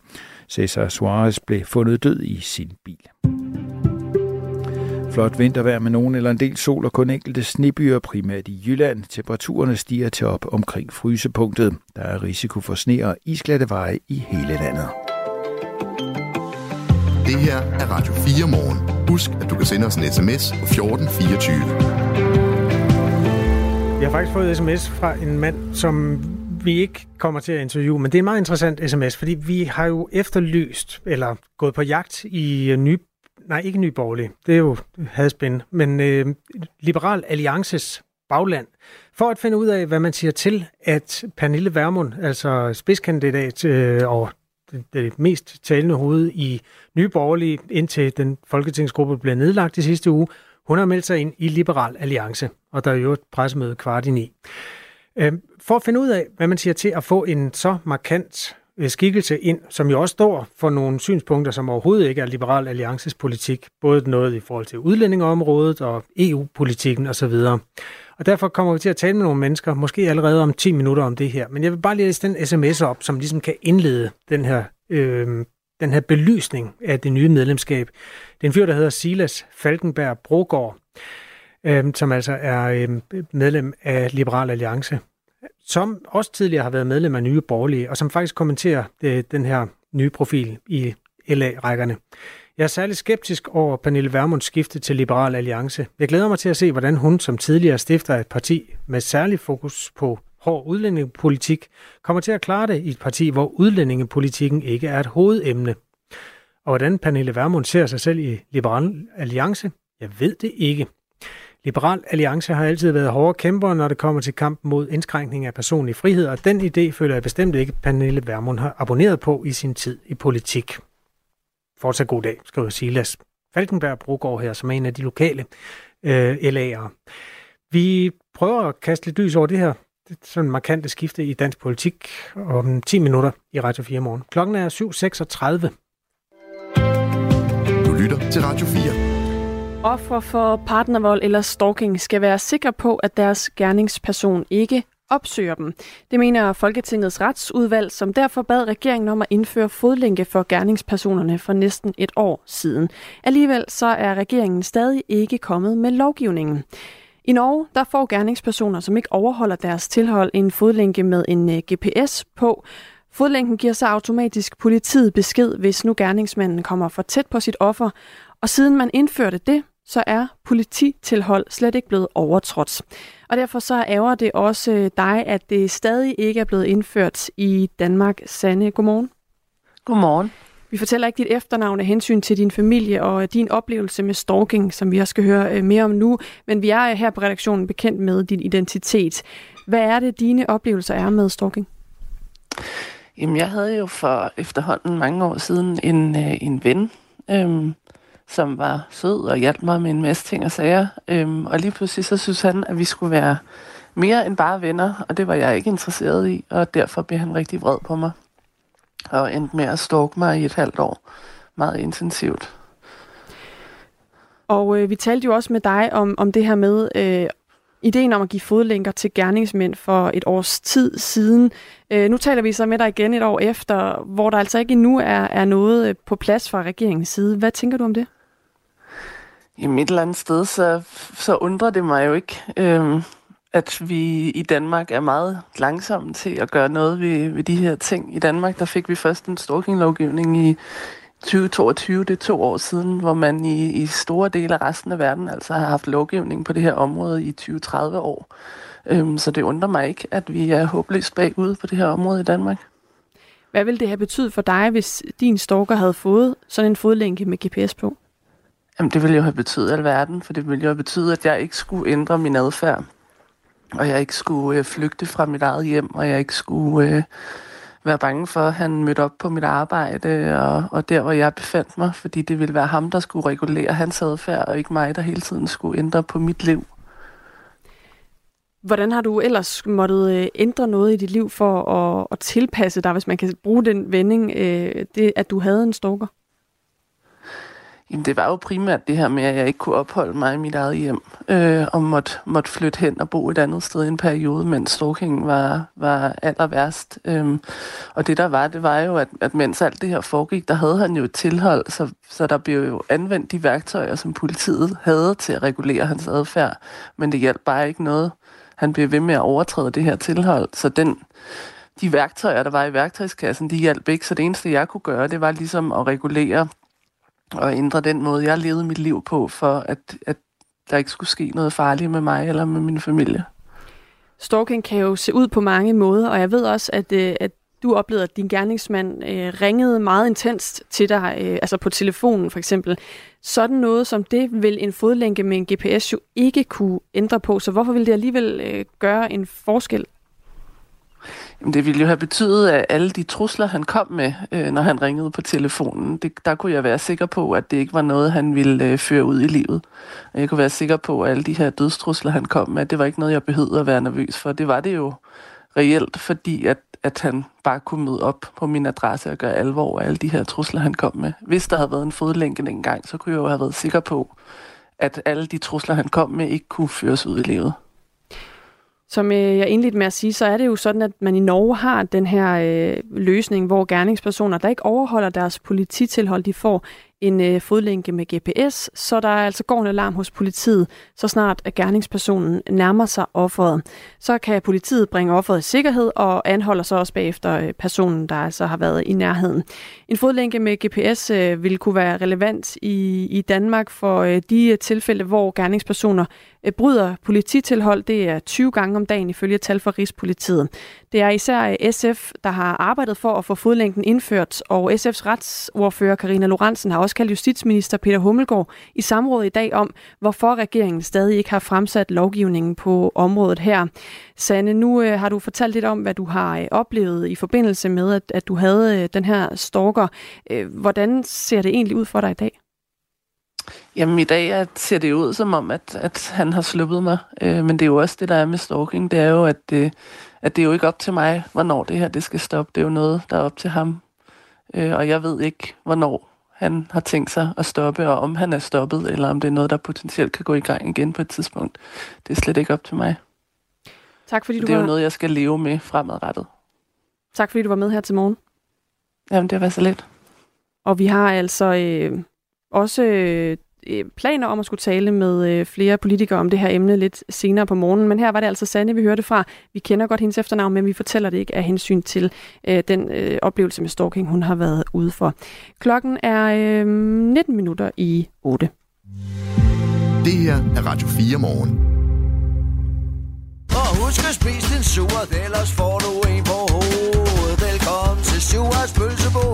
Cesar Suarez blev fundet død i sin bil. Flot vintervejr med nogen eller en del sol og kun enkelte snebyer, primært i Jylland. Temperaturerne stiger til op omkring frysepunktet. Der er risiko for sne og isglatte veje i hele landet. Det her er Radio 4 morgen. Husk, at du kan sende os en sms på 1424. Jeg har faktisk fået sms fra en mand, som vi ikke kommer til at interviewe, men det er en meget interessant sms, fordi vi har jo efterlyst, eller gået på jagt i nye nej, ikke Ny Borgerlig, det er jo hadspind, men øh, Liberal Alliances bagland, for at finde ud af, hvad man siger til, at Pernille Vermund, altså spidskandidat øh, og det, det mest talende hoved i Nye Borgerlige, indtil den folketingsgruppe blev nedlagt i sidste uge, hun har meldt sig ind i Liberal Alliance, og der er jo et pressemøde kvart i ni. Øh, for at finde ud af, hvad man siger til at få en så markant skikkelse ind, som jo også står for nogle synspunkter, som overhovedet ikke er Liberal Alliances politik, både noget i forhold til udlændingeområdet og EU-politikken osv. Og derfor kommer vi til at tale med nogle mennesker, måske allerede om 10 minutter om det her. Men jeg vil bare læse den sms op, som ligesom kan indlede den her, øh, den her belysning af det nye medlemskab. Det er en fyr, der hedder Silas Falkenberg Brogård, øh, som altså er øh, medlem af Liberal Alliance som også tidligere har været medlem af Nye Borgerlige, og som faktisk kommenterer øh, den her nye profil i LA-rækkerne. Jeg er særlig skeptisk over Pernille Vermunds skifte til Liberal Alliance. Jeg glæder mig til at se, hvordan hun som tidligere stifter et parti med særlig fokus på hård udlændingepolitik, kommer til at klare det i et parti, hvor udlændingepolitikken ikke er et hovedemne. Og hvordan Pernille Vermund ser sig selv i Liberal Alliance, jeg ved det ikke. Liberal Alliance har altid været hårde kæmper, når det kommer til kampen mod indskrænkning af personlig frihed, og den idé føler jeg bestemt ikke, Pernille Vermund har abonneret på i sin tid i politik. Fortsat god dag, skriver Silas Falkenberg Brogaard her, som er en af de lokale øh, LA'ere. Vi prøver at kaste lidt lys over det her det er sådan markante skifte i dansk politik om 10 minutter i Radio 4 morgen. Klokken er 7.36. Du lytter til Radio 4. Offer for partnervold eller stalking skal være sikre på, at deres gerningsperson ikke opsøger dem. Det mener Folketingets retsudvalg, som derfor bad regeringen om at indføre fodlænke for gerningspersonerne for næsten et år siden. Alligevel så er regeringen stadig ikke kommet med lovgivningen. I Norge der får gerningspersoner, som ikke overholder deres tilhold, en fodlænke med en øh, GPS på. Fodlænken giver så automatisk politiet besked, hvis nu gerningsmanden kommer for tæt på sit offer. Og siden man indførte det, så er polititilhold slet ikke blevet overtrådt. Og derfor så ærger det også øh, dig, at det stadig ikke er blevet indført i Danmark. Sanne, godmorgen. Godmorgen. Vi fortæller ikke dit efternavn af hensyn til din familie og din oplevelse med stalking, som vi også skal høre øh, mere om nu. Men vi er her på redaktionen bekendt med din identitet. Hvad er det, dine oplevelser er med stalking? Jamen, jeg havde jo for efterhånden mange år siden en, øh, en ven, øhm, som var sød og hjalp mig med en masse ting og sager. Øhm, og lige pludselig så synes han, at vi skulle være mere end bare venner, og det var jeg ikke interesseret i, og derfor blev han rigtig vred på mig. Og endte med at stalke mig i et halvt år. Meget intensivt. Og øh, vi talte jo også med dig om, om det her med øh, ideen om at give fodlænker til gerningsmænd for et års tid siden. Øh, nu taler vi så med dig igen et år efter, hvor der altså ikke endnu er, er noget øh, på plads fra regeringens side. Hvad tænker du om det? Jamen et eller andet sted, så, så undrer det mig jo ikke, øhm, at vi i Danmark er meget langsomme til at gøre noget ved, ved de her ting. I Danmark, der fik vi først en stalking-lovgivning i 2022, det er to år siden, hvor man i, i store dele af resten af verden altså har haft lovgivning på det her område i 20-30 år. Øhm, så det undrer mig ikke, at vi er håbløst bagud på det her område i Danmark. Hvad ville det have betydet for dig, hvis din stalker havde fået sådan en fodlænke med GPS på? Jamen, det ville jo have betydet alverden, for det ville jo have betydet, at jeg ikke skulle ændre min adfærd. Og jeg ikke skulle øh, flygte fra mit eget hjem, og jeg ikke skulle øh, være bange for, at han mødte op på mit arbejde, og, og der, hvor jeg befandt mig, fordi det ville være ham, der skulle regulere hans adfærd, og ikke mig, der hele tiden skulle ændre på mit liv. Hvordan har du ellers måttet øh, ændre noget i dit liv for at, at tilpasse dig, hvis man kan bruge den vending, øh, det, at du havde en stalker? Jamen, det var jo primært det her med, at jeg ikke kunne opholde mig i mit eget hjem, øh, og måtte, måtte flytte hen og bo et andet sted i en periode, mens stalkingen var, var aller værst. Øhm, og det der var, det var jo, at, at mens alt det her foregik, der havde han jo et tilhold, så, så der blev jo anvendt de værktøjer, som politiet havde til at regulere hans adfærd, men det hjalp bare ikke noget. Han blev ved med at overtræde det her tilhold, så den, de værktøjer, der var i værktøjskassen, de hjalp ikke, så det eneste, jeg kunne gøre, det var ligesom at regulere og ændre den måde, jeg levede mit liv på, for at, at der ikke skulle ske noget farligt med mig eller med min familie. Stalking kan jo se ud på mange måder, og jeg ved også, at, øh, at du oplevede, at din gerningsmand øh, ringede meget intenst til dig, øh, altså på telefonen for eksempel. Sådan noget som det vil en fodlænke med en GPS jo ikke kunne ændre på, så hvorfor vil det alligevel øh, gøre en forskel? Jamen, det ville jo have betydet, at alle de trusler, han kom med, øh, når han ringede på telefonen, det, der kunne jeg være sikker på, at det ikke var noget, han ville øh, føre ud i livet. Og jeg kunne være sikker på, at alle de her dødstrusler, han kom med, det var ikke noget, jeg behøvede at være nervøs for. Det var det jo reelt, fordi at, at han bare kunne møde op på min adresse og gøre alvor af alle de her trusler, han kom med. Hvis der havde været en fodlænke dengang, så kunne jeg jo have været sikker på, at alle de trusler, han kom med, ikke kunne føres ud i livet. Som øh, jeg indledte med at sige, så er det jo sådan, at man i Norge har den her øh, løsning, hvor gerningspersoner, der ikke overholder deres polititilhold, de får en øh, fodlænke med GPS, så der altså går en alarm hos politiet, så snart at gerningspersonen nærmer sig offeret. Så kan politiet bringe offeret i sikkerhed og anholder så også bagefter øh, personen, der altså har været i nærheden. En fodlænke med GPS øh, vil kunne være relevant i, i Danmark for øh, de øh, tilfælde, hvor gerningspersoner Øh, bryder polititilhold. Det er 20 gange om dagen ifølge tal fra Rigspolitiet. Det er især øh, SF, der har arbejdet for at få fodlænken indført, og SF's retsordfører Karina Lorentzen har også kaldt justitsminister Peter Hummelgaard i samråd i dag om, hvorfor regeringen stadig ikke har fremsat lovgivningen på området her. Sanne, nu øh, har du fortalt lidt om, hvad du har øh, oplevet i forbindelse med, at, at du havde øh, den her stalker. Øh, hvordan ser det egentlig ud for dig i dag? Jamen i dag ser det ud som om, at, at han har sluppet mig. Øh, men det er jo også det, der er med stalking. Det er jo, at det, at det er jo ikke op til mig, hvornår det her det skal stoppe. Det er jo noget, der er op til ham. Øh, og jeg ved ikke, hvornår han har tænkt sig at stoppe, og om han er stoppet, eller om det er noget, der potentielt kan gå i gang igen på et tidspunkt. Det er slet ikke op til mig. Tak fordi du det er var... jo noget, jeg skal leve med fremadrettet. Tak fordi du var med her til morgen. Jamen, det var så lidt. Og vi har altså øh, også øh, planer om at skulle tale med øh, flere politikere om det her emne lidt senere på morgenen. Men her var det altså Sanne, vi hørte fra. Vi kender godt hendes efternavn, men vi fortæller det ikke af hensyn til øh, den øh, oplevelse med stalking, hun har været ude for. Klokken er øh, 19 minutter i 8. Det her er Radio 4 morgen. Og husk at spise din surt, ellers får du en på hovedet. Velkommen til Sures pølsebod.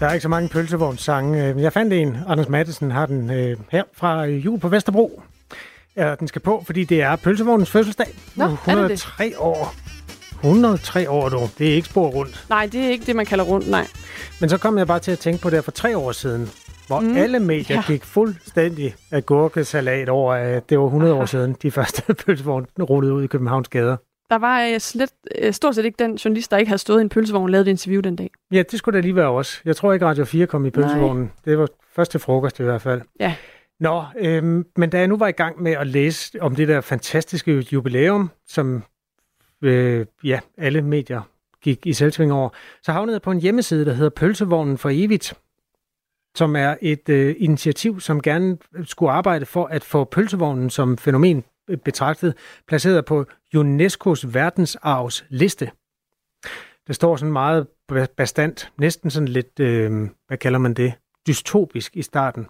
Der er ikke så mange pølsevognssange. men Jeg fandt en. Anders Madsen har den øh, her fra øh, jul på Vesterbro. Ja, den skal på, fordi det er pølsevognens fødselsdag. Nå, er det det? 103 år. 103 år, du. Det er ikke spor rundt. Nej, det er ikke det, man kalder rundt, nej. Men så kom jeg bare til at tænke på det for tre år siden, hvor Mm. alle medier Ja. gik fuldstændig agurkesalat over, at det var 100 år siden, de første pølsevogne rullede ud i Københavns gader. Der var øh, slet, øh, stort set ikke den journalist, der ikke havde stået i en pølsevogn og lavet et interview den dag. Ja, det skulle da lige være også. Jeg tror ikke, Radio 4 kom i pølsevognen. Det var først til frokost i hvert fald. Ja. Nå, øhm, men da jeg nu var i gang med at læse om det der fantastiske jubilæum, som øh, ja, alle medier gik i selvsving over, så havnede jeg på en hjemmeside, der hedder Pølsevognen for evigt, som er et øh, initiativ, som gerne skulle arbejde for at få pølsevognen som fænomen øh, betragtet, placeret på UNESCO's verdensarvs liste. Det står sådan meget bastant, næsten sådan lidt, øh, hvad kalder man det, dystopisk i starten.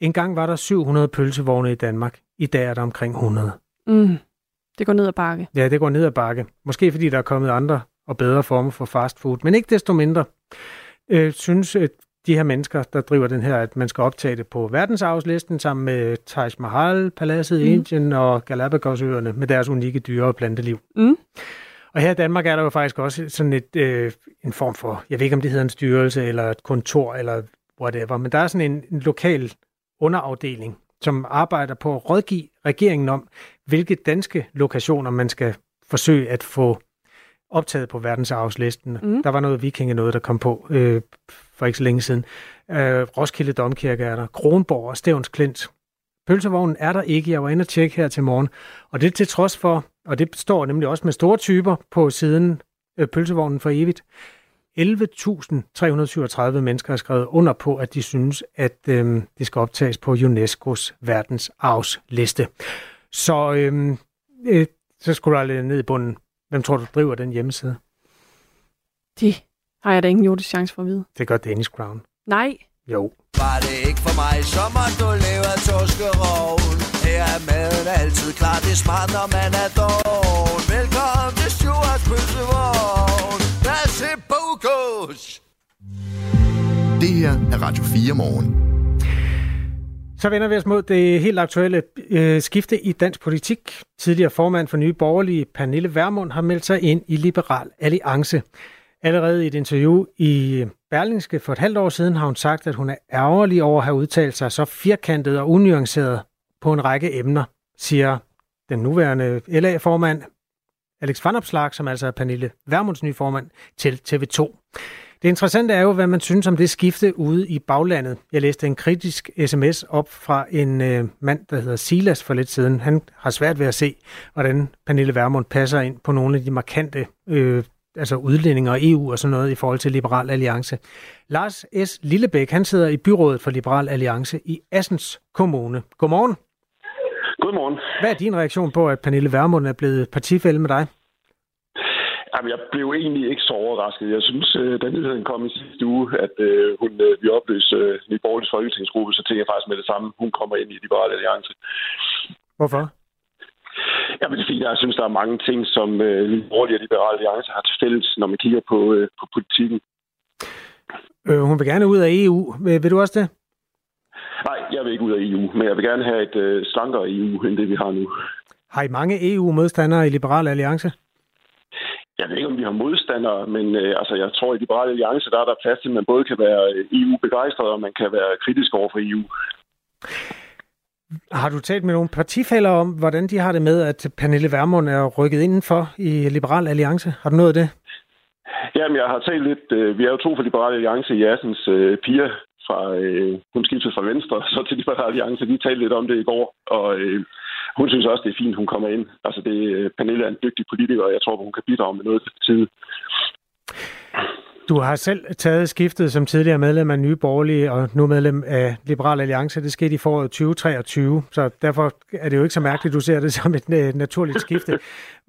En gang var der 700 pølsevogne i Danmark. I dag er der omkring 100. Mm. Det går ned ad bakke. Ja, det går ned ad bakke. Måske fordi der er kommet andre og bedre former for fast food. Men ikke desto mindre øh, synes de her mennesker, der driver den her, at man skal optage det på verdensarvslisten sammen med Taj Mahal, paladset i Mm. Indien og Galapagosøerne med deres unikke dyre- og planteliv. Mm. Og her i Danmark er der jo faktisk også sådan et, øh, en form for, jeg ved ikke om det hedder en styrelse eller et kontor eller whatever, men der er sådan en, en lokal underafdeling, som arbejder på at rådgive regeringen om, hvilke danske lokationer man skal forsøge at få optaget på verdensarvslisten. Mm. Der var noget vikinge noget, der kom på øh, for ikke så længe siden. Øh, Roskilde Domkirke er der, Kronborg og Stævns Klint. Pølsevognen er der ikke. Jeg var inde og tjekke her til morgen. Og det er til trods for, og det står nemlig også med store typer på siden øh, Pølsevognen for evigt. 11.337 mennesker har skrevet under på, at de synes, at øh, det skal optages på UNESCO's verdensarvsliste. Så, øh, øh, så skulle du lidt ned i bunden. Hvem tror du driver den hjemmeside? Det har jeg da ingen jordisk chance for at vide. Det gør Danish Crown. Nej. Jo. Var det ikke for mig, så må du leve af torskeroven. Her er maden altid klar, det er smart, når man er doven. Velkommen til Stuarts pølsevogn. Lad os se. Det her er Radio 4 morgen. Så vender vi os mod det helt aktuelle øh, skifte i dansk politik. Tidligere formand for Nye Borgerlige, Pernille Vermund, har meldt sig ind i Liberal Alliance. Allerede i et interview i Berlingske for et halvt år siden har hun sagt, at hun er ærgerlig over at have udtalt sig så firkantet og unuanceret på en række emner, siger den nuværende LA-formand, Alex Van Opslark, som altså er Pernille Vermunds nye formand, til TV2. Det interessante er jo, hvad man synes om det skifte ude i baglandet. Jeg læste en kritisk sms op fra en øh, mand, der hedder Silas for lidt siden. Han har svært ved at se, hvordan Pernille Vermund passer ind på nogle af de markante øh, altså udlændinger og EU og sådan noget i forhold til Liberal Alliance. Lars S. Lillebæk, han sidder i byrådet for Liberal Alliance i Assens Kommune. Godmorgen. Godmorgen. Hvad er din reaktion på, at Pernille Vermund er blevet partifælde med dig? Jamen, jeg blev egentlig ikke så overrasket. Jeg synes, øh, da nyheden kom i sidste uge, at øh, hun, øh, vi opløste øh, Nye Borgerliges folketingsgruppe, så tænkte jeg faktisk med det samme, hun kommer ind i Liberale Alliance. Hvorfor? Jamen, det er fordi, jeg synes, der er mange ting, som øh, Nye Borgerlige og Liberale Alliance har til fælles, når man kigger på, øh, på politikken. Øh, hun vil gerne ud af EU. Vil, vil du også det? Nej, jeg vil ikke ud af EU, men jeg vil gerne have et øh, slankere EU, end det vi har nu. Har I mange EU-modstandere i Liberale Alliance? Jeg ved ikke, om vi har modstandere, men øh, altså, jeg tror, at i Liberale Alliance, der er der plads til, at man både kan være øh, EU-begejstret, og man kan være kritisk over for EU. Har du talt med nogle partifælder om, hvordan de har det med, at Pernille Vermund er rykket indenfor i Liberal Alliance? Har du noget af det? Jamen, jeg har talt lidt... Øh, vi er jo to for Liberale Alliance i Assens. Øh, Pia fra... Øh, hun skiftede fra Venstre, så til Liberale Alliance. Vi talte lidt om det i går, og øh, hun synes også, det er fint, hun kommer ind. Altså, det, øh, Pernille er en dygtig politiker, og jeg tror, hun kan bidrage med noget til tid. Du har selv taget skiftet som tidligere medlem af Nye Borgerlige og nu medlem af Liberal Alliance. Det skete i foråret 2023, så derfor er det jo ikke så mærkeligt, at du ser det som et øh, naturligt skifte.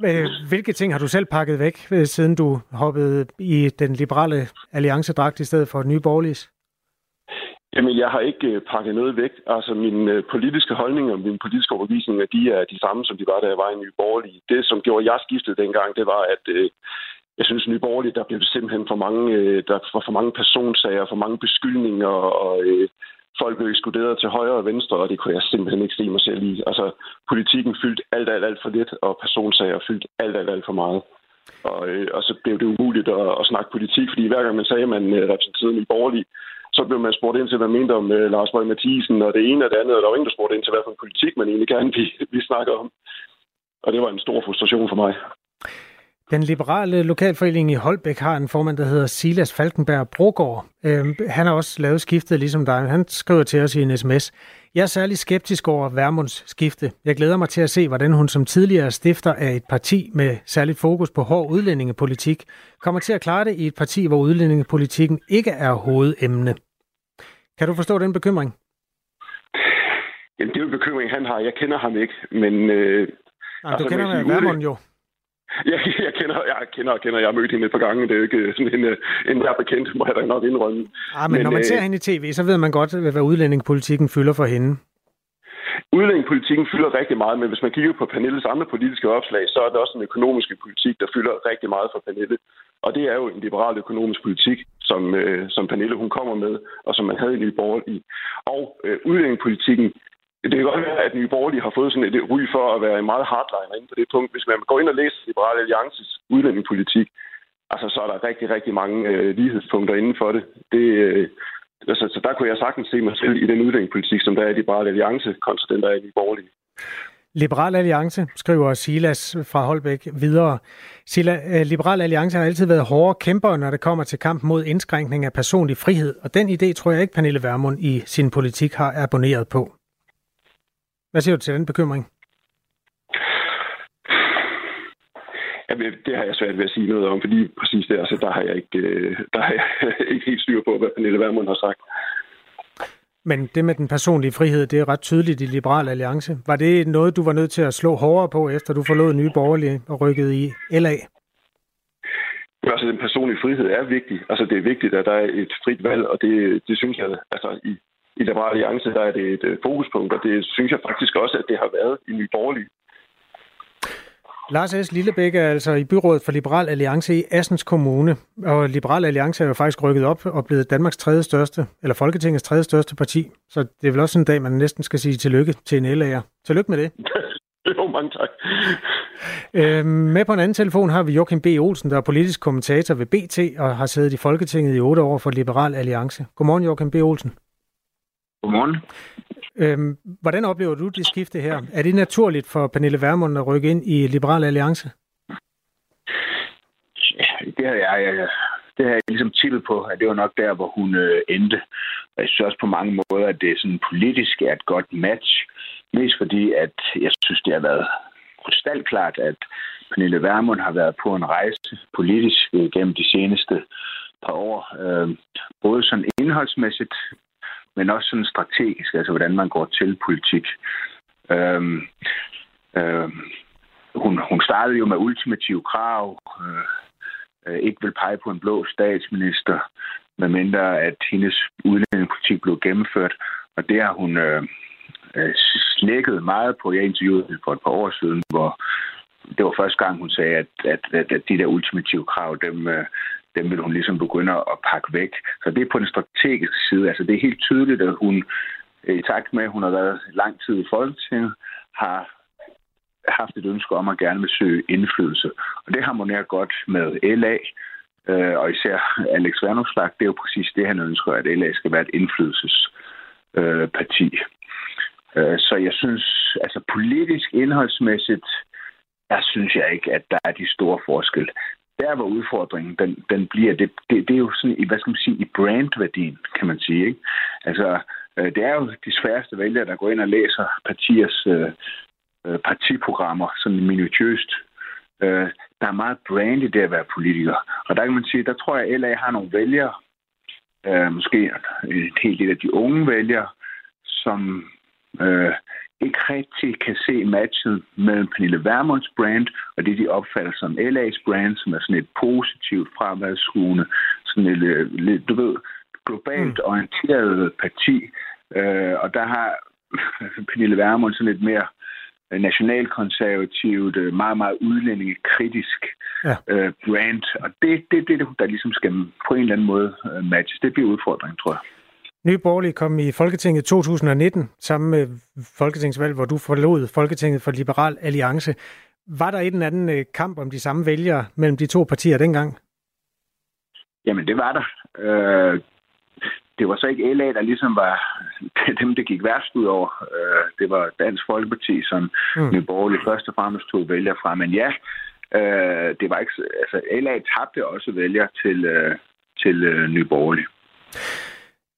Øh, hvilke ting har du selv pakket væk, siden du hoppede i den Liberale Alliance-dragt i stedet for Nye Borgerliges? Jamen, jeg har ikke øh, pakket noget væk. Altså, mine øh, politiske holdninger, mine politiske overbevisninger, de er de samme, som de var, da jeg var i Nye Borgerlige. Det, som gjorde, jeg skiftede dengang, det var, at øh, jeg synes, Nye Borgerlige, der blev simpelthen for mange, øh, der var for mange personsager, for mange beskyldninger, og øh, folk blev ekskluderet til højre og venstre, og det kunne jeg simpelthen ikke se mig selv i. Altså, politikken fyldte alt, alt, alt for lidt, og personsager fyldte alt, alt, alt for meget. Og, øh, og så blev det umuligt at, at snakke politik, fordi hver gang man sagde, at man repræsenterede Nye Borgerlige, så blev man spurgt ind til, hvad man mente om uh, Lars Borg Mathisen, og det ene og det andet, og der var ingen, der spurgte ind til, hvad for en politik man egentlig gerne vi, vi snakker om. Og det var en stor frustration for mig. Den liberale lokalforening i Holbæk har en formand, der hedder Silas Falkenberg Brogård. Øh, han har også lavet skiftet ligesom dig. Han skriver til os i en sms. Jeg er særlig skeptisk over Værmunds skifte. Jeg glæder mig til at se, hvordan hun som tidligere stifter af et parti med særligt fokus på hård udlændingepolitik, kommer til at klare det i et parti, hvor udlændingepolitikken ikke er hovedemne. Kan du forstå den bekymring? Jamen, det er jo en bekymring, han har. Jeg kender ham ikke, men... Øh, Nej, altså, du kender Værmund jo. Ja, jeg kender, jeg kender, jeg kender, jeg har mødt hende et par gange. Det er jo ikke sådan en, en der bekendt, må jeg da nok indrømme. Ah, men, men når man øh, ser hende i tv, så ved man godt, hvad udlændingepolitikken fylder for hende. Udlændingepolitikken fylder rigtig meget, men hvis man kigger på Pernilles andre politiske opslag, så er det også en økonomisk politik, der fylder rigtig meget for Pernille. Og det er jo en liberal økonomisk politik, som, øh, som Pernille hun kommer med, og som man havde i Nye Borgerlige. Og øh, udlændingepolitikken, det kan godt være, at Nye Borgerlige har fået sådan et ry for at være en meget hardliner inde på det punkt. Hvis man går ind og læser Liberale Alliances udlændingepolitik, altså så er der rigtig, rigtig mange øh, lighedspunkter inden for det. det øh, altså, så der kunne jeg sagtens se mig selv i den udlændingepolitik, som der er i Liberale Alliance, kontra den, der er i Nye Borgerlige. Liberal Alliance, skriver Silas fra Holbæk videre. Sila, øh, Liberal Alliance har altid været hårde kæmper, når det kommer til kamp mod indskrænkning af personlig frihed, og den idé tror jeg ikke, Pernille Vermund i sin politik har abonneret på. Hvad siger du til den bekymring? Ja, det har jeg svært ved at sige noget om, fordi præcis der, altså, der har jeg ikke, øh, der har jeg ikke helt styr på, hvad Pernille Vermund har sagt. Men det med den personlige frihed, det er ret tydeligt i Liberal Alliance. Var det noget, du var nødt til at slå hårdere på, efter du forlod Nye Borgerlige og rykkede i LA? Altså, den personlige frihed er vigtig. Altså, det er vigtigt, at der er et frit valg, og det, det synes jeg, altså, i, i Liberale Alliance, der er det et øh, fokuspunkt, og det synes jeg faktisk også, at det har været i Nye Borgerlige. Lars S. Lillebæk er altså i byrådet for Liberal Alliance i Assens Kommune, og Liberal Alliance er jo faktisk rykket op og blevet Danmarks tredje største, eller Folketingets tredje største parti. Så det er vel også en dag, man næsten skal sige tillykke til en LA'er. Tillykke med det. jo, mange tak. Øh, med på en anden telefon har vi Joachim B. Olsen, der er politisk kommentator ved BT og har siddet i Folketinget i otte år for Liberal Alliance. Godmorgen, Joachim B. Olsen. Godmorgen. Øhm, hvordan oplever du det skifte her? Er det naturligt for Pernille Vermund at rykke ind i Liberal Alliance? Ja, det har jeg, jeg, det har jeg ligesom tippet på, at det var nok der, hvor hun øh, endte. Jeg synes også på mange måder, at det sådan politisk er et godt match. Mest fordi, at jeg synes, det har været krystalklart, at Pernille Vermund har været på en rejse politisk øh, gennem de seneste par år. Øh, både sådan indholdsmæssigt, men også sådan strategisk, altså hvordan man går til politik. Øhm, øhm, hun, hun startede jo med ultimative krav, øh, øh ikke vil pege på en blå statsminister, medmindre at hendes udlændingepolitik blev gennemført. Og det har hun øh, øh, slækket meget på. Jeg interviewede for et par år siden, hvor det var første gang, hun sagde, at, at, at, at de der ultimative krav, dem, øh, dem vil hun ligesom begynde at pakke væk. Så det er på den strategiske side. Altså det er helt tydeligt, at hun i takt med, at hun har været lang tid i Folketinget, har haft et ønske om at gerne vil søge indflydelse. Og det harmonerer godt med LA, øh, og især Alex Vanopslagh, det er jo præcis det, han ønsker, at LA skal være et indflydelsesparti. Øh, så jeg synes, altså politisk indholdsmæssigt, der synes jeg ikke, at der er de store forskelle. Der, hvor udfordringen den, den bliver, det, det, det er jo sådan, i, hvad skal man sige, i brandværdien, kan man sige. Ikke? Altså, øh, det er jo de sværeste vælgere, der går ind og læser partiers øh, øh, partiprogrammer, sådan minutiøst. Øh, der er meget brand i det at være politiker. Og der kan man sige, der tror jeg, at LA har nogle vælgere, øh, måske en hel del af de unge vælgere, som øh, ikke rigtig kan se matchet mellem Pernille Vermunds brand og det, de opfatter som LA's brand, som er sådan et positivt fremadskuende, sådan et, øh, lidt, du ved, globalt mm. orienteret parti. Øh, og der har Pernille Vermund sådan lidt mere nationalkonservativt, øh, meget, meget udlændingekritisk ja. øh, brand. Og det, det, det, der ligesom skal på en eller anden måde øh, matches. Det bliver udfordringen, tror jeg. Nye Borgerlige kom i Folketinget i 2019, sammen med Folketingsvalg, hvor du forlod Folketinget for Liberal Alliance. Var der en eller anden øh, kamp om de samme vælgere mellem de to partier dengang? Jamen, det var der. Øh, det var så ikke LA, der ligesom var dem, det gik værst ud over. Øh, det var Dansk Folkeparti, som mm. Nye Borgerlige først og fremmest tog vælger fra. Men ja, øh, det var ikke... Altså, LA tabte også vælger til, øh, til øh, Nye Borgerlige.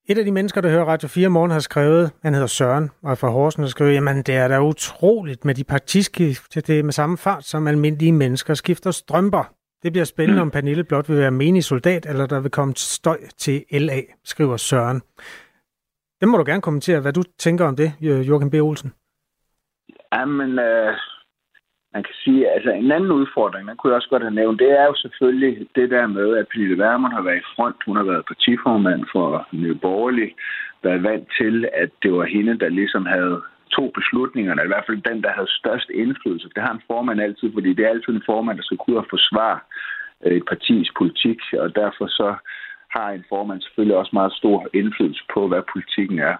Et af de mennesker, der hører Radio 4 morgen, har skrevet, han hedder Søren, og er fra Horsen, og skrevet, jamen det er da utroligt med de partiskift, det er med samme fart, som almindelige mennesker skifter strømper. Det bliver spændende, om Pernille blot vil være menig soldat, eller der vil komme støj til LA, skriver Søren. Det må du gerne kommentere, hvad du tænker om det, Jørgen B. Olsen. Jamen, øh, man kan sige, altså en anden udfordring, den kunne jeg også godt have nævnt, det er jo selvfølgelig det der med, at Pernille Wermund har været i front. Hun har været partiformand for Nye Borgerlige, været vant til, at det var hende, der ligesom havde to beslutningerne, i hvert fald den, der havde størst indflydelse. Det har en formand altid, fordi det er altid en formand, der skal kunne forsvare øh, et partis politik, og derfor så har en formand selvfølgelig også meget stor indflydelse på, hvad politikken er.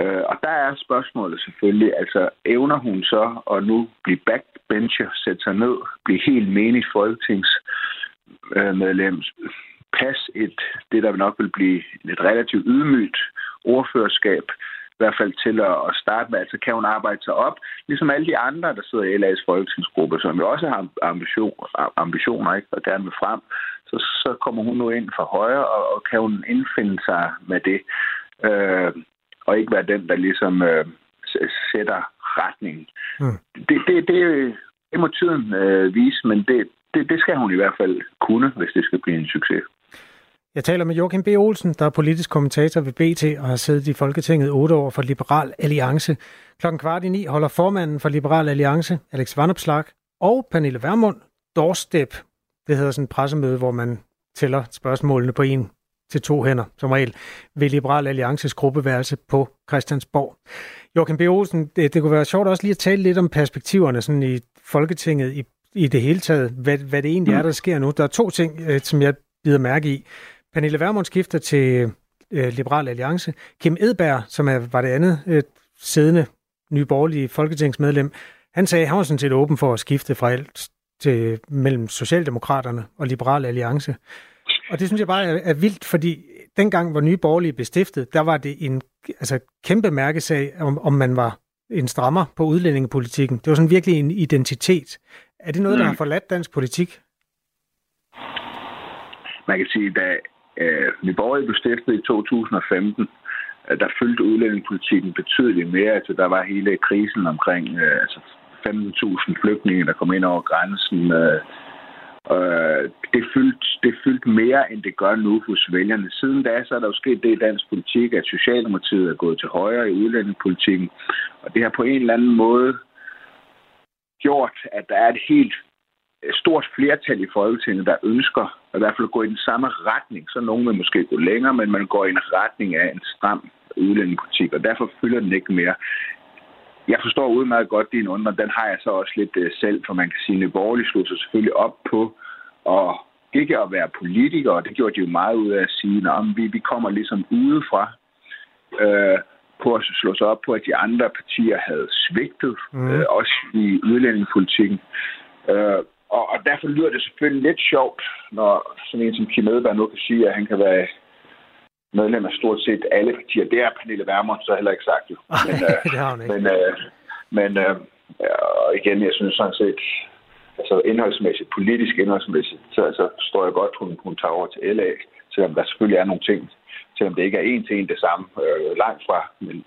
Øh, og der er spørgsmålet selvfølgelig, altså evner hun så at nu blive backbencher, sætte sig ned, blive helt menig folketingsmedlem, pas et, det der nok vil blive et relativt ydmygt ordførerskab, i hvert fald til at starte med, altså kan hun arbejde sig op, ligesom alle de andre, der sidder i LA's folketingsgruppe, som jo også har ambition, ambitioner ikke, og gerne vil frem, så, så kommer hun nu ind for højre, og, og kan hun indfinde sig med det, øh, og ikke være den, der ligesom øh, sætter retningen. Mm. Det, det, det, det må tiden øh, vise, men det, det, det skal hun i hvert fald kunne, hvis det skal blive en succes. Jeg taler med Joachim B. Olsen, der er politisk kommentator ved BT og har siddet i Folketinget otte år for Liberal Alliance. Klokken kvart i ni holder formanden for Liberal Alliance, Alex Vanopslag, og Pernille Vermund doorstep. Det hedder sådan et pressemøde, hvor man tæller spørgsmålene på en til to hænder, som regel, ved Liberal Alliances gruppeværelse på Christiansborg. Joachim B. Olsen, det, det kunne være sjovt også lige at tale lidt om perspektiverne sådan i Folketinget i, i det hele taget, hvad, hvad det egentlig er, der sker nu. Der er to ting, øh, som jeg bider mærke i. Pernille Vermund skifter til øh, Liberal Alliance. Kim Edberg, som er, var det andet øh, siddende nyborgerlige folketingsmedlem, han sagde, at han var sådan set åben for at skifte fra alt til, mellem Socialdemokraterne og Liberal Alliance. Og det synes jeg bare er, er vildt, fordi dengang, hvor Nye Borgerlige blev stiftet, der var det en altså, kæmpe mærkesag, om, om man var en strammer på udlændingepolitikken. Det var sådan virkelig en identitet. Er det noget, mm. der har forladt dansk politik? Man kan sige, da øh, Nyborg blev stiftet i 2015, øh, der fyldte udlændingepolitikken betydeligt mere. Altså, der var hele krisen omkring øh, altså 15.000 flygtninge, der kom ind over grænsen. Øh, Øh, det, fyldte, det fyldte mere, end det gør nu hos vælgerne. Siden da, så er der jo sket det i dansk politik, at Socialdemokratiet er gået til højre i udlændingepolitikken. Og det har på en eller anden måde gjort, at der er et helt stort flertal i Folketinget, der ønsker i hvert fald at gå i den samme retning. Så nogen vil måske gå længere, men man går i en retning af en stram udlændingepolitik, og derfor fylder den ikke mere. Jeg forstår udmærket godt din undren. Den har jeg så også lidt uh, selv, for man kan sige, at Borgerlige slog sig selvfølgelig op på og ikke at være politiker, og det gjorde de jo meget ud af at sige, at vi, vi kommer ligesom udefra uh, på at slå sig op på, at de andre partier havde svigtet, mm. uh, også i udlændingepolitikken. Uh, og, og derfor lyder det selvfølgelig lidt sjovt, når sådan en som Kim Edberg nu kan sige, at han kan være medlem af stort set alle partier. Det er Pernille Vermund så heller ikke sagt jo. Men, øh, det har hun ikke. Men, øh, men øh, og igen, jeg synes sådan set, altså indholdsmæssigt, politisk indholdsmæssigt, så altså, står jeg godt, hun, hun tager over til LA, selvom der selvfølgelig er nogle ting, selvom det ikke er en til en det samme, øh, langt fra. Men,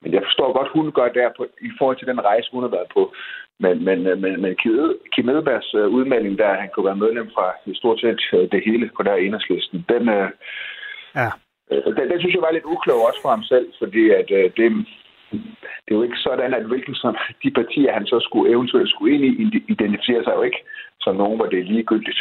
men jeg forstår godt, hun gør der på, i forhold til den rejse, hun har været på. Men, men, øh, men, men Kim Edbergs øh, udmelding, der han kunne være medlem fra stort set øh, det hele på der enhedslisten, den, øh, ja. Øh, den, den synes jeg var lidt uklog også for ham selv, fordi at øh, det, det er jo ikke sådan, at hvilken som de partier, han så skulle eventuelt skulle ind i, identificerer sig jo ikke som nogen, hvor det er ligegyldigt,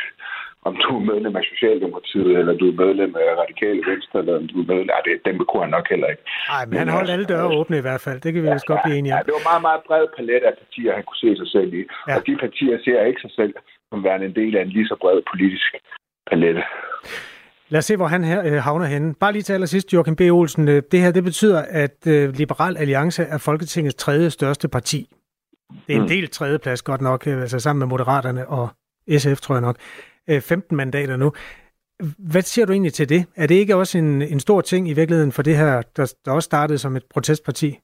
om du er medlem af Socialdemokratiet, eller du er medlem af Radikale Venstre, eller om du er medlem... Nej, det, dem kunne han nok heller ikke. Nej, men, men han holdt alle døre åbne i hvert fald. Det kan vi ja, godt blive enige om. Ja, det var meget, meget bred palet af partier, han kunne se sig selv i. Ja. Og de partier ser ikke sig selv som værende en del af en lige så bred politisk palette. Lad os se, hvor han her øh, havner henne. Bare lige til allersidst, Joachim B. Olsen. Øh, det her, det betyder, at øh, Liberal Alliance er Folketingets tredje største parti. Det er en mm. del tredjeplads godt nok, altså sammen med Moderaterne og SF, tror jeg nok. Øh, 15 mandater nu. Hvad siger du egentlig til det? Er det ikke også en, en stor ting i virkeligheden for det her, der, der også startede som et protestparti?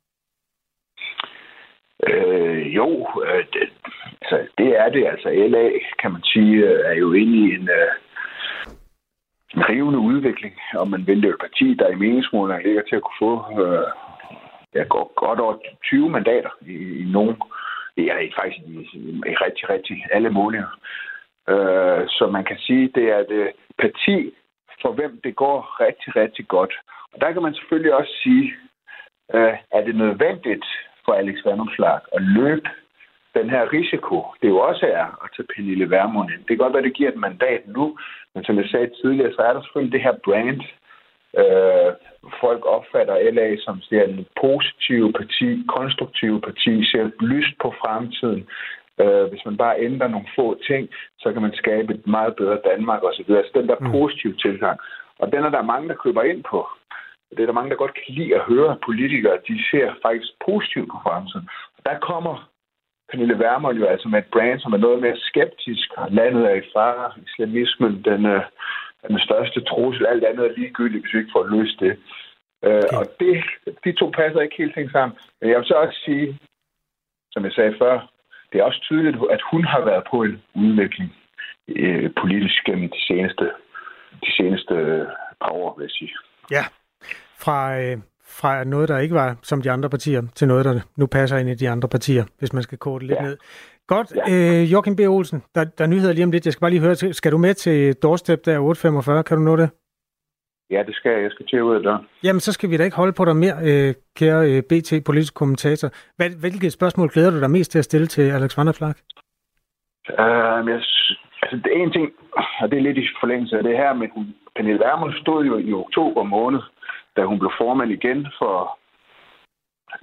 Øh, jo, øh, det, altså, det er det. Altså LA, kan man sige, er jo inde i en... Øh, en rivende udvikling, og man vælger et parti, der i meningsmålene ligger til at kunne få øh, ja, godt, godt over 20 mandater i, i nogen, ja, faktisk i, i rigtig, rigtig alle målinger. Øh, så man kan sige, det er et øh, parti, for hvem det går rigtig, rigtig godt. Og der kan man selvfølgelig også sige, øh, er det nødvendigt for Alex Vandomslag at løbe den her risiko, det jo også er at tage Pernille Vermund ind. Det kan godt være, det giver et mandat nu, men som jeg sagde tidligere, så er der selvfølgelig det her brand. Øh, folk opfatter LA som ser en positiv parti, konstruktiv parti, ser lyst på fremtiden. Øh, hvis man bare ændrer nogle få ting, så kan man skabe et meget bedre Danmark osv. Altså den der mm. positive tilgang. Og den er der mange, der køber ind på. Det er der mange, der godt kan lide at høre politikere. De ser faktisk positivt på fremtiden. Der kommer Pernille Vermund jo altså med et brand, som er noget mere skeptisk, og landet er i fare. Islamismen, den er, den største trussel. Alt andet er ligegyldigt, hvis vi ikke får løst det. Øh, okay. Og det, de to passer ikke helt ting sammen. Men jeg vil så også sige, som jeg sagde før, det er også tydeligt, at hun har været på en udvikling øh, politisk gennem de seneste, de seneste par år, vil jeg sige. Ja, fra, øh, fra noget, der ikke var som de andre partier, til noget, der nu passer ind i de andre partier, hvis man skal korte lidt ja. ned. Godt. Ja. Øh, Joachim B. Olsen, der, der er nyheder lige om lidt. Jeg skal bare lige høre, skal du med til doorstep der 845? Kan du nå det? Ja, det skal jeg. Jeg skal til ud døren. Jamen, så skal vi da ikke holde på dig mere, øh, kære øh, BT, politisk kommentator. Hvad, hvilke spørgsmål glæder du dig mest til at stille til Alex Vanderflag? Uh, jeg, altså, det er en ting, og det er lidt i forlængelse af det her, men Pernille Vermund stod jo i oktober måned da hun blev formand igen for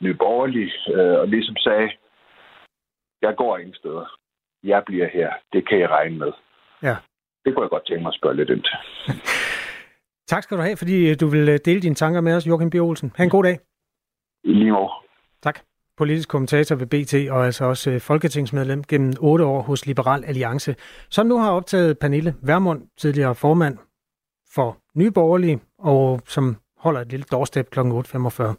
Nye Borgerlige, øh, og ligesom sagde, jeg går ingen steder. Jeg bliver her. Det kan jeg regne med. Ja. Det kunne jeg godt tænke mig at spørge lidt ind til. tak skal du have, fordi du vil øh, dele dine tanker med os, Joachim B. Olsen. Ha' en god dag. I lige år. Tak. Politisk kommentator ved BT, og altså også øh, folketingsmedlem gennem otte år hos Liberal Alliance, som nu har optaget Pernille Vermund, tidligere formand for Nye Borgerlige, og som holder et lille doorstep kl. 8.45.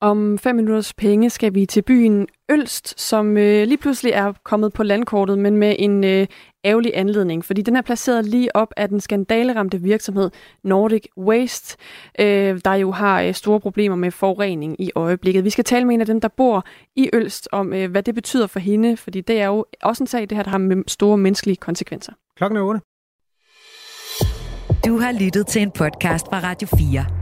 Om fem minutters penge skal vi til byen Ølst, som øh, lige pludselig er kommet på landkortet, men med en øh, ærgerlig anledning, fordi den er placeret lige op af den skandaleramte virksomhed Nordic Waste, øh, der jo har øh, store problemer med forurening i øjeblikket. Vi skal tale med en af dem, der bor i Ølst, om øh, hvad det betyder for hende, fordi det er jo også en sag, det her, der har med store menneskelige konsekvenser. Klokken er 8. Du har lyttet til en podcast fra Radio 4.